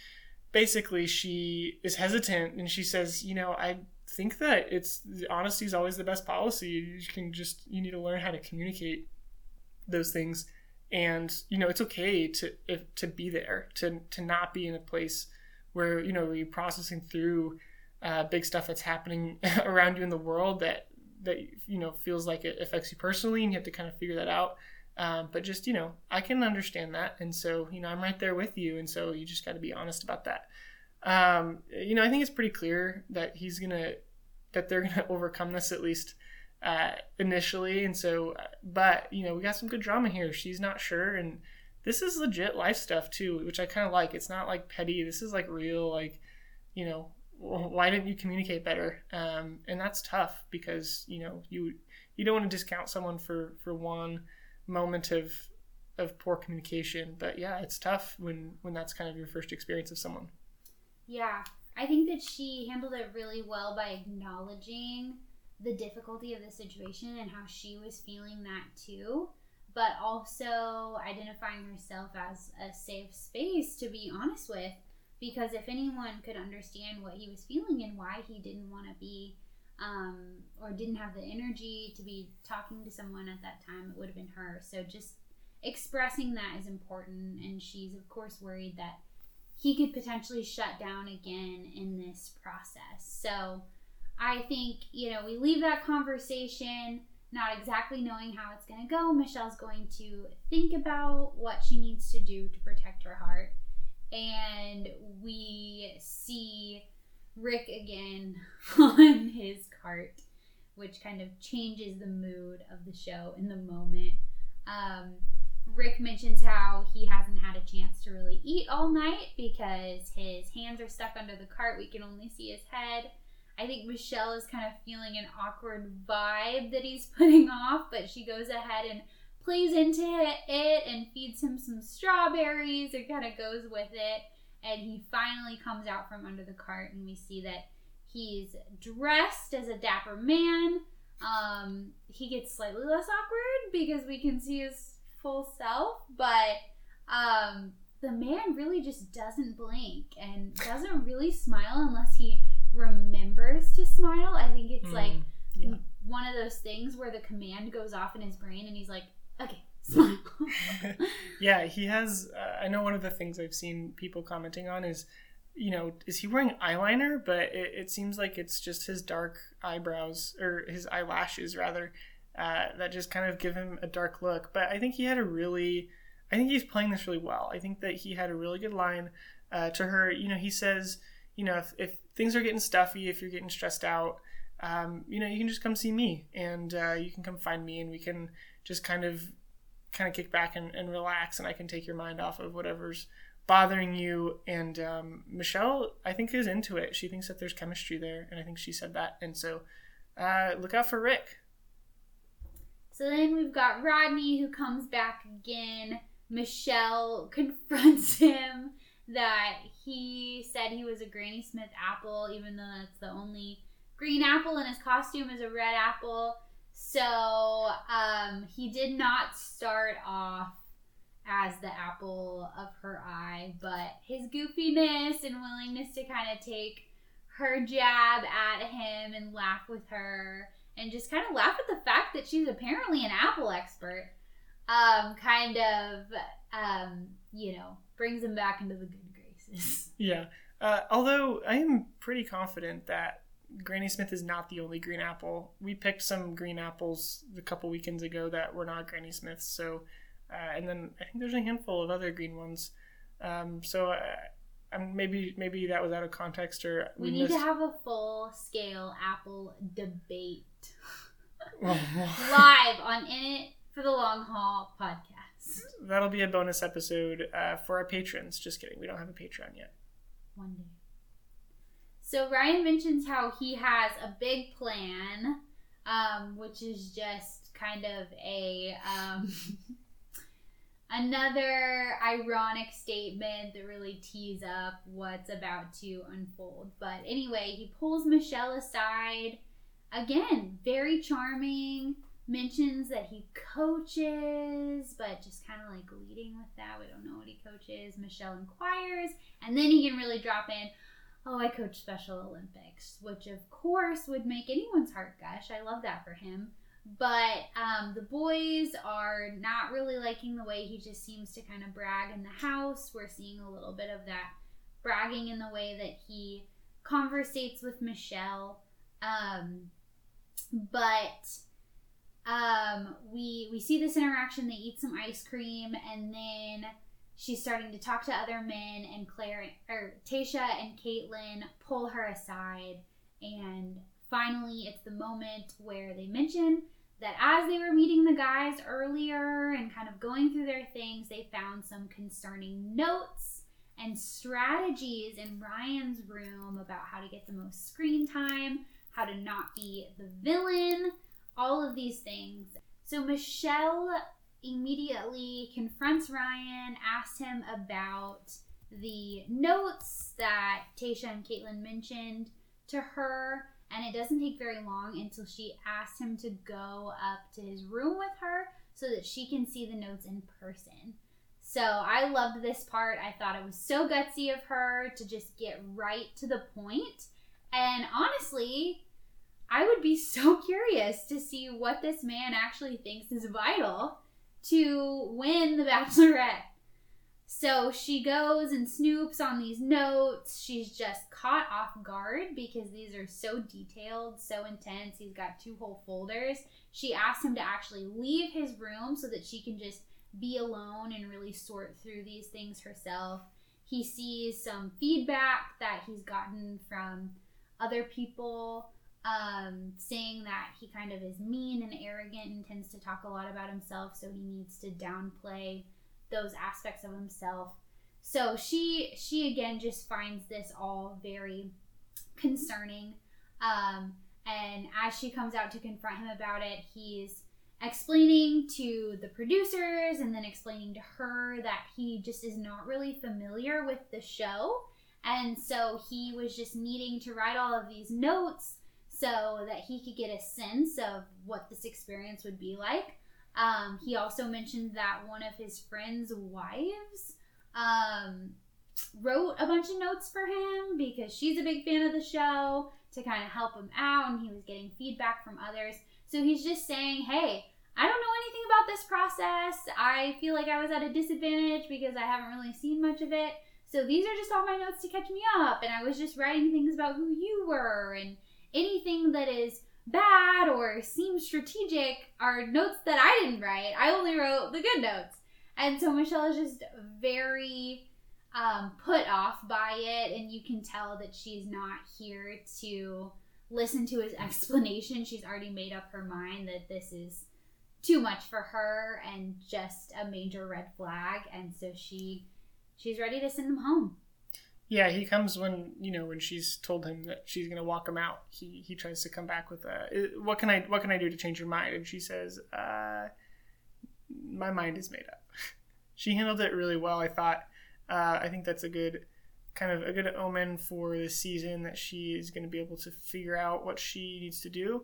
Speaker 1: basically she is hesitant, and she says, you know, I think that it's honesty is always the best policy. You can just you need to learn how to communicate those things, and you know it's okay to if, to be there to to not be in a place where you know you're processing through uh, big stuff that's happening around you in the world that that you know feels like it affects you personally, and you have to kind of figure that out. Um, but just you know, I can understand that, and so you know, I'm right there with you, and so you just got to be honest about that. Um, you know, I think it's pretty clear that he's gonna that they're gonna overcome this at least uh, initially. And so, but you know, we got some good drama here. She's not sure, and this is legit life stuff too, which I kind of like. It's not like petty. This is like real. Like, you know, why didn't you communicate better? Um, and that's tough because you know you you don't want to discount someone for for one moment of of poor communication. But yeah, it's tough when when that's kind of your first experience of someone.
Speaker 2: Yeah, I think that she handled it really well by acknowledging the difficulty of the situation and how she was feeling that too, but also identifying herself as a safe space to be honest with. Because if anyone could understand what he was feeling and why he didn't want to be um, or didn't have the energy to be talking to someone at that time, it would have been her. So just expressing that is important. And she's, of course, worried that he could potentially shut down again in this process. So I think, you know, we leave that conversation not exactly knowing how it's going to go. Michelle's going to think about what she needs to do to protect her heart. And we see Rick again on his cart, which kind of changes the mood of the show in the moment. Um, Rick mentions how he hasn't had a chance to really eat all night because his hands are stuck under the cart. We can only see his head. I think Michelle is kind of feeling an awkward vibe that he's putting off, but she goes ahead and plays into it and feeds him some strawberries and kind of goes with it. And he finally comes out from under the cart, and we see that he's dressed as a dapper man. Um, he gets slightly less awkward because we can see his full self, but um, the man really just doesn't blink and doesn't really smile unless he remembers to smile. I think it's mm, like yeah. one of those things where the command goes off in his brain and he's like, okay, smile.
Speaker 1: yeah, he has. Uh, I know one of the things I've seen people commenting on is, you know, is he wearing eyeliner? But it, it seems like it's just his dark eyebrows or his eyelashes rather uh, that just kind of give him a dark look. But I think he had a really, I think he's playing this really well. I think that he had a really good line uh, to her. You know, he says, you know, if, if things are getting stuffy, if you're getting stressed out, um, you know, you can just come see me and uh, you can come find me and we can just kind of kind of kick back and, and relax and I can take your mind off of whatever's bothering you. And um, Michelle, I think, is into it. She thinks that there's chemistry there. And I think she said that. And so uh, look out for Rick.
Speaker 2: So then then we've got Rodney who comes back again. Michelle confronts him that he said he was a Granny Smith apple, even though that's the only green apple in his costume is a red apple. So um, he did not start off as the apple of her eye, but his goofiness and willingness to kind of take her jab at him and laugh with her and just kind of laugh at the fact that she's apparently an apple expert um, kind of um, you know brings him back into the good graces.
Speaker 1: Yeah. Uh, although i am pretty confident that granny smith is not the only green apple. We picked some green apples a couple weekends ago that were not granny smiths so uh, and then i think there's a handful of other green ones. Um, so uh, um, maybe maybe that was out of context or
Speaker 2: we, we need missed... to have a full scale apple debate. Live on in it for the long haul podcast
Speaker 1: that'll be a bonus episode uh, for our patrons just kidding we don't have a patreon yet
Speaker 2: one day so ryan mentions how he has a big plan um, which is just kind of a um, another ironic statement that really tees up what's about to unfold. But anyway, he pulls Michelle aside. Again, very charming. Mentions that he coaches, but just kind of like leading with that. We don't know what he coaches. Michelle inquires, and then he can really drop in. Oh, I coach Special Olympics, which of course would make anyone's heart gush. I love that for him. But um, the boys are not really liking the way he just seems to kind of brag in the house. We're seeing a little bit of that bragging in the way that he conversates with Michelle. Um, but um, we we see this interaction. They eat some ice cream, and then she's starting to talk to other men. And Clare or Tayshia and Kaitlyn pull her aside, and finally, it's the moment where they mention that as they were meeting the guys earlier and kind of going through their things, they found some concerning notes and strategies in Ryan's room about how to get the most screen time, how to not be the villain, all of these things. So Michelle immediately confronts Ryan, asks him about the notes that Tayshia and Kaitlyn mentioned to her and it doesn't take very long until she asks him to go up to his room with her so that she can see the notes in person. So I loved this part. I thought it was so gutsy of her to just get right to the point. And honestly, I would be so curious to see what this man actually thinks is vital to win the Bachelorette. So she goes and snoops on these notes. She's just caught off guard because these are so detailed, so intense. He's got two whole folders. She asks him to actually leave his room so that she can just be alone and really sort through these things herself. He sees some feedback that he's gotten from other people um, saying that he kind of is mean and arrogant and tends to talk a lot about himself, so he needs to downplay those aspects of himself. So she she again just finds this all very concerning. Um, and as she comes out to confront him about it, he's explaining to the producers and then explaining to her that he just is not really familiar with the show. And so he was just needing to write all of these notes so that he could get a sense of what this experience would be like. Um, he also mentioned that one of his friend's wives um, wrote a bunch of notes for him because she's a big fan of the show to kind of help him out, and he was getting feedback from others. So he's just saying, hey, I don't know anything about this process. I feel like I was at a disadvantage because I haven't really seen much of it. So these are just all my notes to catch me up. And I was just writing things about who you were and anything that is bad or seems strategic are notes that I didn't write. I only wrote the good notes. And so Michelle is just very um, put off by it, and you can tell that she's not here to listen to his explanation. She's already made up her mind that this is too much for her and just a major red flag, and so she she's ready to send him home.
Speaker 1: Yeah, he comes when you know when she's told him that she's gonna walk him out. He he tries to come back with a what can I what can I do to change your mind? And she says, uh, my mind is made up. she handled it really well. I thought. Uh, I think that's a good kind of a good omen for this season that she is going to be able to figure out what she needs to do.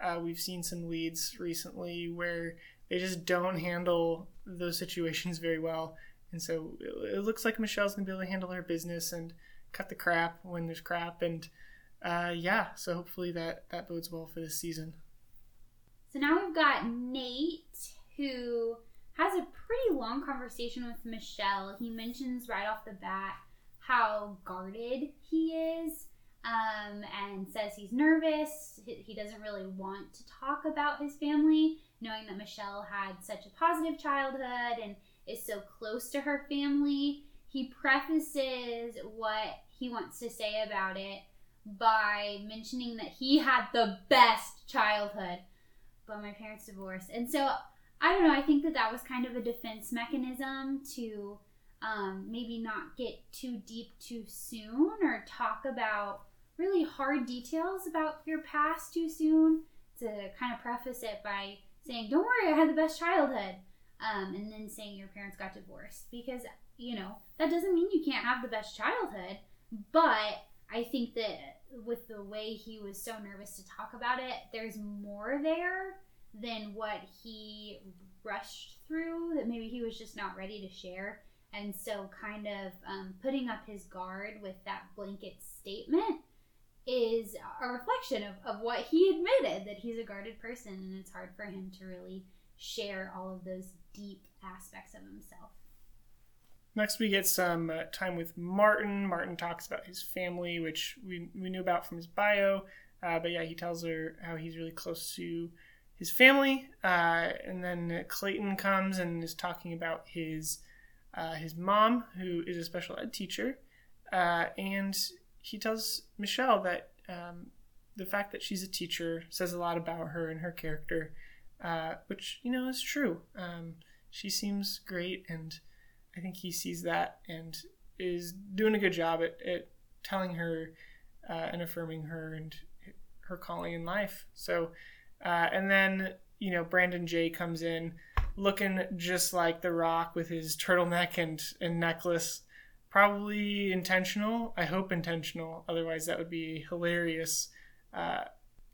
Speaker 1: Uh, we've seen some leads recently where they just don't handle those situations very well. And so it, looks like Michelle's to be able to handle her business and cut the crap when there's crap. And uh, yeah, so hopefully that, that bodes well for this season.
Speaker 2: So now we've got Nayte, who has a pretty long conversation with Michelle. He mentions right off the bat how guarded he is um, and says he's nervous. He doesn't really want to talk about his family, knowing that Michelle had such a positive childhood and is so close to her family. He prefaces what he wants to say about it by mentioning that he had the best childhood, but my parents divorced. And so I don't know, I think that that was kind of a defense mechanism to um, maybe not get too deep too soon or talk about really hard details about your past too soon to kind of preface it by saying, Don't worry, I had the best childhood. Um, and then saying your parents got divorced because, you know, that doesn't mean you can't have the best childhood. But I think that with the way he was so nervous to talk about it, there's more there than what he rushed through that maybe he was just not ready to share. And so, kind of um, putting up his guard with that blanket statement is a reflection of, of what he admitted that he's a guarded person and it's hard for him to really share all of those deep aspects of himself.
Speaker 1: Next, we get some uh, time with Martin. Martin talks about his family, which we, we knew about from his bio. Uh, but yeah, he tells her how he's really close to his family. Uh, and then Clayton comes and is talking about his uh, his mom, who is a special ed teacher. Uh, and he tells Michelle that um, the fact that she's a teacher says a lot about her and her character, uh, which you know is true. Um, she seems great, and I think he sees that and is doing a good job at, at telling her uh, and affirming her and her calling in life. So, uh, and then you know Brandon J comes in looking just like The Rock with his turtleneck and and necklace probably intentional. I hope intentional. Otherwise, that would be a hilarious uh,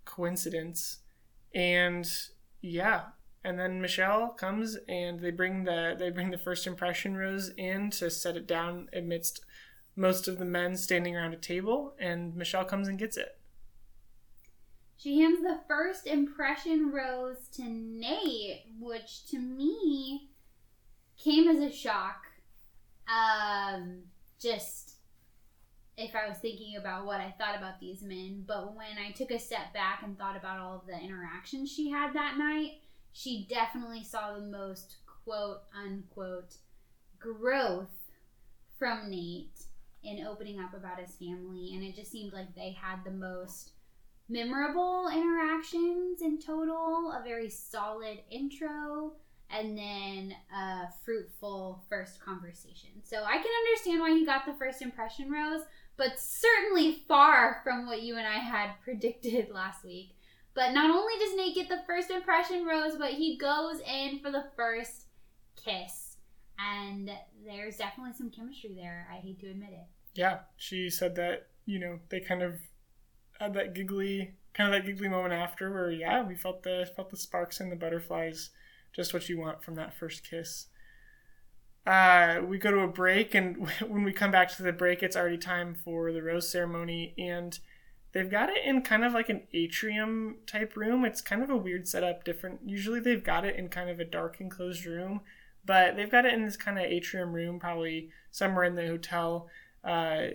Speaker 1: coincidence. And yeah, and then Michelle comes and they bring the they bring the first impression rose in to set it down amidst most of the men standing around a table, and Michelle comes and gets it.
Speaker 2: She hands the first impression rose to Nayte, which to me came as a shock um, just if I was thinking about what I thought about these men, but when I took a step back and thought about all of the interactions she had that night, she definitely saw the most quote unquote growth from Nayte in opening up about his family, and it just seemed like they had the most memorable interactions in total, a very solid intro and then a fruitful first conversation. So I can understand why he got the first impression rose, but certainly far from what you and I had predicted last week. But not only does Nayte get the first impression rose, but he goes in for the first kiss. And there's definitely some chemistry there. I hate to admit it.
Speaker 1: Yeah, she said that, you know, they kind of had that giggly kind of that giggly moment after where yeah, we felt the felt the sparks and the butterflies just what you want from that first kiss. Uh, we go to a break, and when we come back to the break, it's already time for the rose ceremony, and they've got it in kind of like an atrium type room. It's kind of a weird setup, different. Usually they've got it in kind of a dark enclosed room, but they've got it in this kind of atrium room, probably somewhere in the hotel. Uh,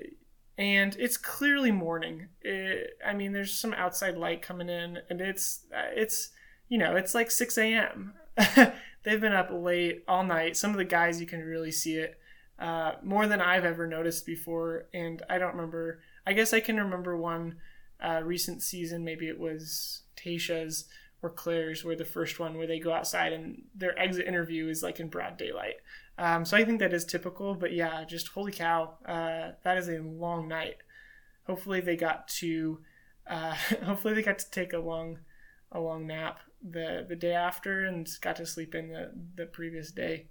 Speaker 1: and it's clearly morning. It, I mean, there's some outside light coming in, and it's uh, it's you know it's like 6 a.m. they've been up late all night. Some of the guys, you can really see it uh, more than I've ever noticed before. And I don't remember, I guess I can remember one uh, recent season, maybe it was Tayshia's or Clare's, where the first one where they go outside and their exit interview is like in broad daylight. Um, so I think that is typical, but yeah, just holy cow, uh, that is a long night. Hopefully they got to, uh, hopefully they got to take a long, a long nap the the day after and got to sleep in the the previous day.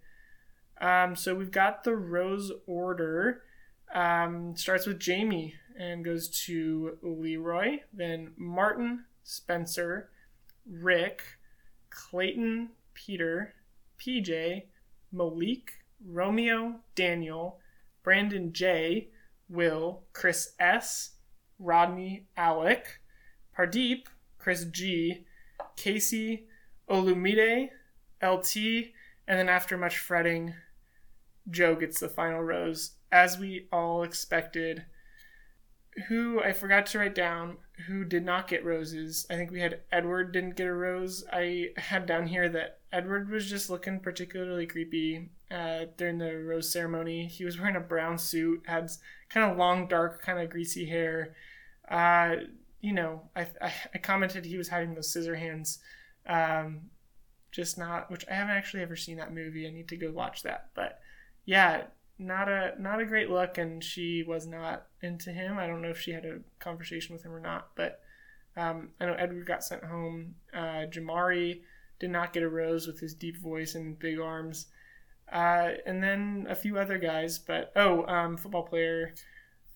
Speaker 1: Um, so we've got the rose order. Um, starts with Jamie and goes to Leroy, then Martin, Spencer, Rick, Clayton, Peter, PJ, Malik, Romeo, Daniel, Brandon J, Will, Chris S, Rodney, Alec, Pardeep, Chris G, Casey, Olumide, LT, and then after much fretting, Joe gets the final rose, as we all expected. Who I forgot to write down who did not get roses. I think we had Edward didn't get a rose. I had down here that Edward was just looking particularly creepy uh, during the rose ceremony. He was wearing a brown suit, had kind of long, dark, kind of greasy hair. Uh, you know, I, I, I, commented he was hiding those scissor hands. Um, just not, which I haven't actually ever seen that movie. I need to go watch that. But yeah, not a not a great look, and she was not into him. I don't know if she had a conversation with him or not, but um, I know Edward got sent home. Uh, Jamari did not get a rose with his deep voice and big arms, uh, and then a few other guys. But oh, um, football player,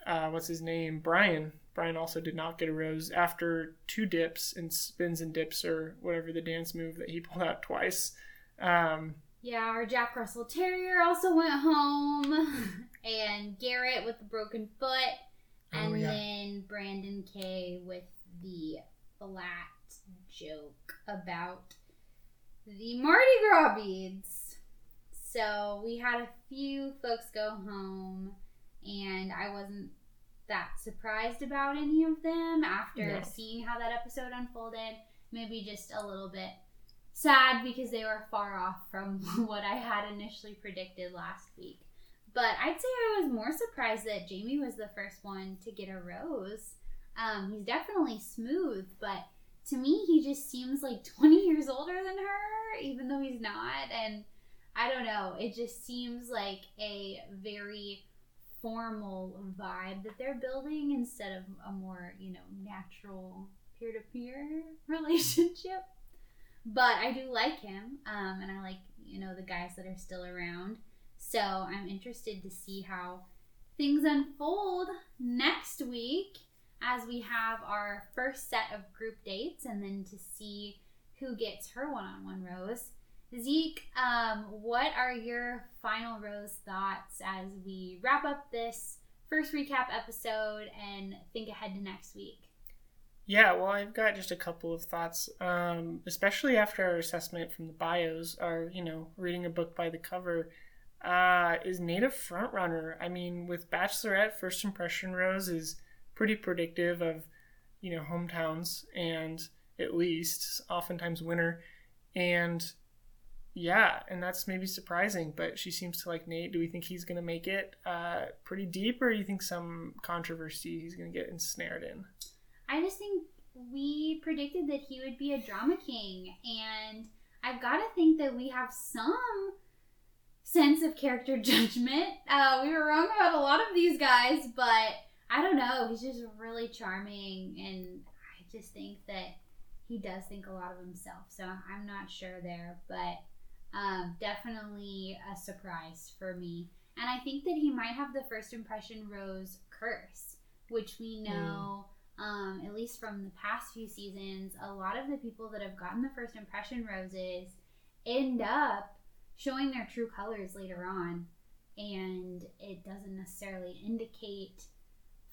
Speaker 1: uh, what's his name? Brian. Brian also did not get a rose after two dips and spins and dips or whatever the dance move that he pulled out twice. Um,
Speaker 2: yeah, our Jack Russell Terrier also went home, and Garrett with the broken foot, oh, and oh, yeah. then Brandon K with the flat joke about the Mardi Gras beads. So we had a few folks go home, and I wasn't that surprised about any of them after no. seeing how that episode unfolded. Maybe just a little bit sad because they were far off from what I had initially predicted last week. But I'd say I was more surprised that Jamie was the first one to get a rose. Um, he's definitely smooth, but to me, he just seems like 20 years older than her, even though he's not. And I don't know, it just seems like a very formal vibe that they're building instead of a more, you know, natural peer to peer relationship. But I do like him, um, and I like you know the guys that are still around. So I'm interested to see how things unfold next week as we have our first set of group dates, and then to see who gets her one-on-one rose. Zeke, um, what are your final rose thoughts as we wrap up this first recap episode and think ahead to next week?
Speaker 1: Yeah, well, I've got just a couple of thoughts, um, especially after our assessment from the bios, our, you know, reading a book by the cover. Uh, is Native frontrunner. I mean, with Bachelorette, first impression rose is pretty predictive of, you know, hometowns and at least oftentimes winner. And yeah, and that's maybe surprising, but she seems to like Nayte. Do we think he's going to make it uh, pretty deep, or do you think some controversy he's going to get ensnared in?
Speaker 2: I just think we predicted that he would be a drama king, and I've got to think that we have some sense of character judgment. Uh, we were wrong about a lot of these guys, but I don't know. He's just really charming, and I just think that he does think a lot of himself. So I'm not sure there, but um, definitely a surprise for me. And I think that he might have the first impression rose curse, which we hmm. know. Mm um, at least from the past few seasons, a lot of the people that have gotten the first impression roses end up showing their true colors later on, and it doesn't necessarily indicate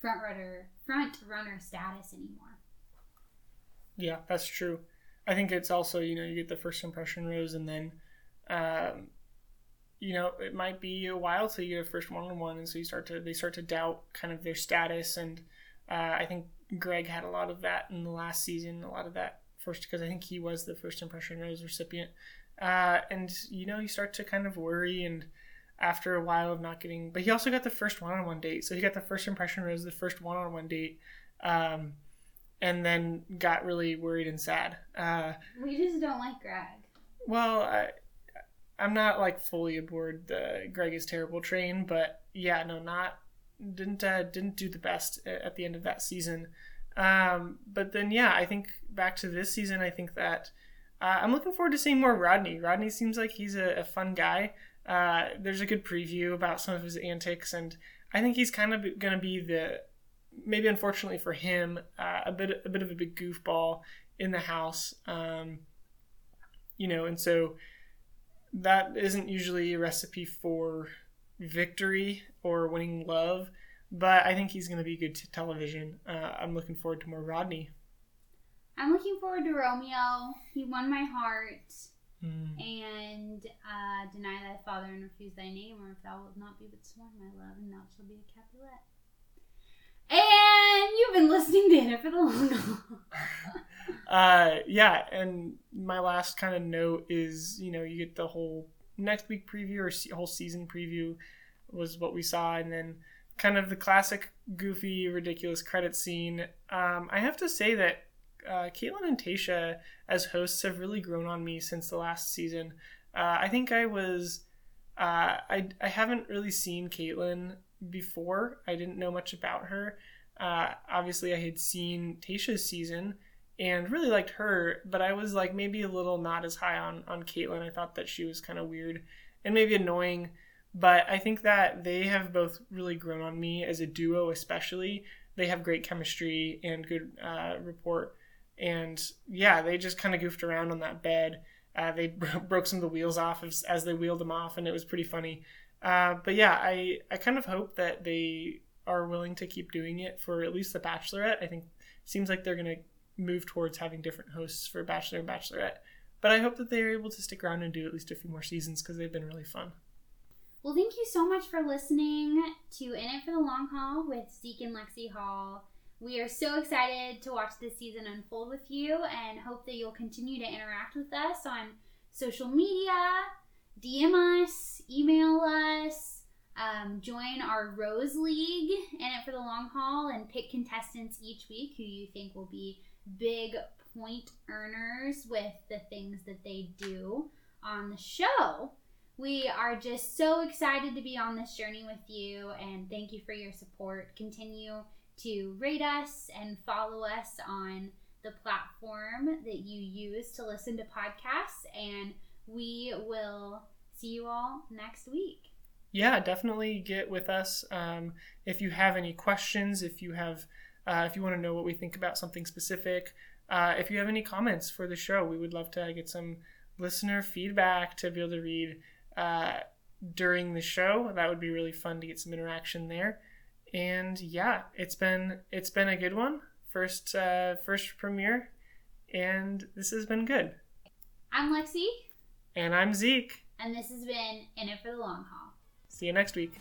Speaker 2: front runner front runner status anymore.
Speaker 1: Yeah, that's true. I think it's also you know you get the first impression rose, and then um, you know it might be a while till you get a first one on one, and so you start to they start to doubt kind of their status and. Uh, I think Greg had a lot of that in the last season, a lot of that first because I think he was the first impression rose recipient. Uh, and you know, you start to kind of worry and after a while of not getting but he also got the first one-on-one date so he got the first impression rose the first one-on-one date um, and then got really worried and sad uh,
Speaker 2: we just don't like greg
Speaker 1: well I, i'm not like fully aboard the greg is terrible train but yeah no not didn't uh, didn't do the best at the end of that season. Um, but then yeah, I think back to this season, I think that uh, I'm looking forward to seeing more Rodney. Rodney seems like he's a, a fun guy. Uh, there's a good preview about some of his antics, and I think he's kind of going to be the maybe unfortunately for him uh, a bit a bit of a big goofball in the house. Um, you know, and so that isn't usually a recipe for victory or winning love, but I think he's going to be good to television. Uh, I'm looking forward to more Rodney.
Speaker 2: I'm looking forward to Romeo. He won my heart. Mm. And uh, deny thy father and refuse thy name, or if thou wilt not be but sworn, my love, and thou shalt be a Capulet. And you've been listening to it for the long haul.
Speaker 1: uh, yeah, and my last kind of note is, you know, you get the whole next week preview or se- whole season preview was what we saw, and then kind of the classic goofy, ridiculous credit scene. Um, I have to say that uh, Kaitlyn and Tayshia as hosts have really grown on me since the last season. Uh, I think I was, uh, I, I haven't really seen Kaitlyn before. I didn't know much about her. Uh, obviously, I had seen Tayshia's season and really liked her, but I was like maybe a little not as high on on Kaitlyn. I thought that she was kind of weird and maybe annoying. But I think that they have both really grown on me as a duo, especially. They have great chemistry and good uh, rapport and yeah, they just kind of goofed around on that bed. Uh, they broke some of the wheels off as, as, they wheeled them off, and it was pretty funny. Uh, but yeah, I, I kind of hope that they are willing to keep doing it for at least the Bachelorette. I think seems like they're going to move towards having different hosts for Bachelor and Bachelorette. But I hope that they are able to stick around and do at least a few more seasons because they've been really fun.
Speaker 2: Well, thank you so much for listening to In It for the Long Haul with Zeke and Lexi Hall. We are so excited to watch this season unfold with you and hope that you'll continue to interact with us on social media, DM us, email us, um, join our Rose League in it for the long haul, and pick contestants each week who you think will be big point earners with the things that they do on the show. We are just so excited to be on this journey with you, and thank you for your support. Continue to rate us and follow us on the platform that you use to listen to podcasts. And we will see you all next week.
Speaker 1: Yeah, definitely get with us. Um, if you have any questions, if you have, uh, if you want to know what we think about something specific, uh, if you have any comments for the show, we would love to get some listener feedback to be able to read uh, during the show. That would be really fun to get some interaction there and yeah, it's been it's been a good one. First uh, first premiere, and this has been good.
Speaker 2: I'm Lexi.
Speaker 1: And I'm Zeke.
Speaker 2: And this has been In It for the Long Haul.
Speaker 1: See you next week.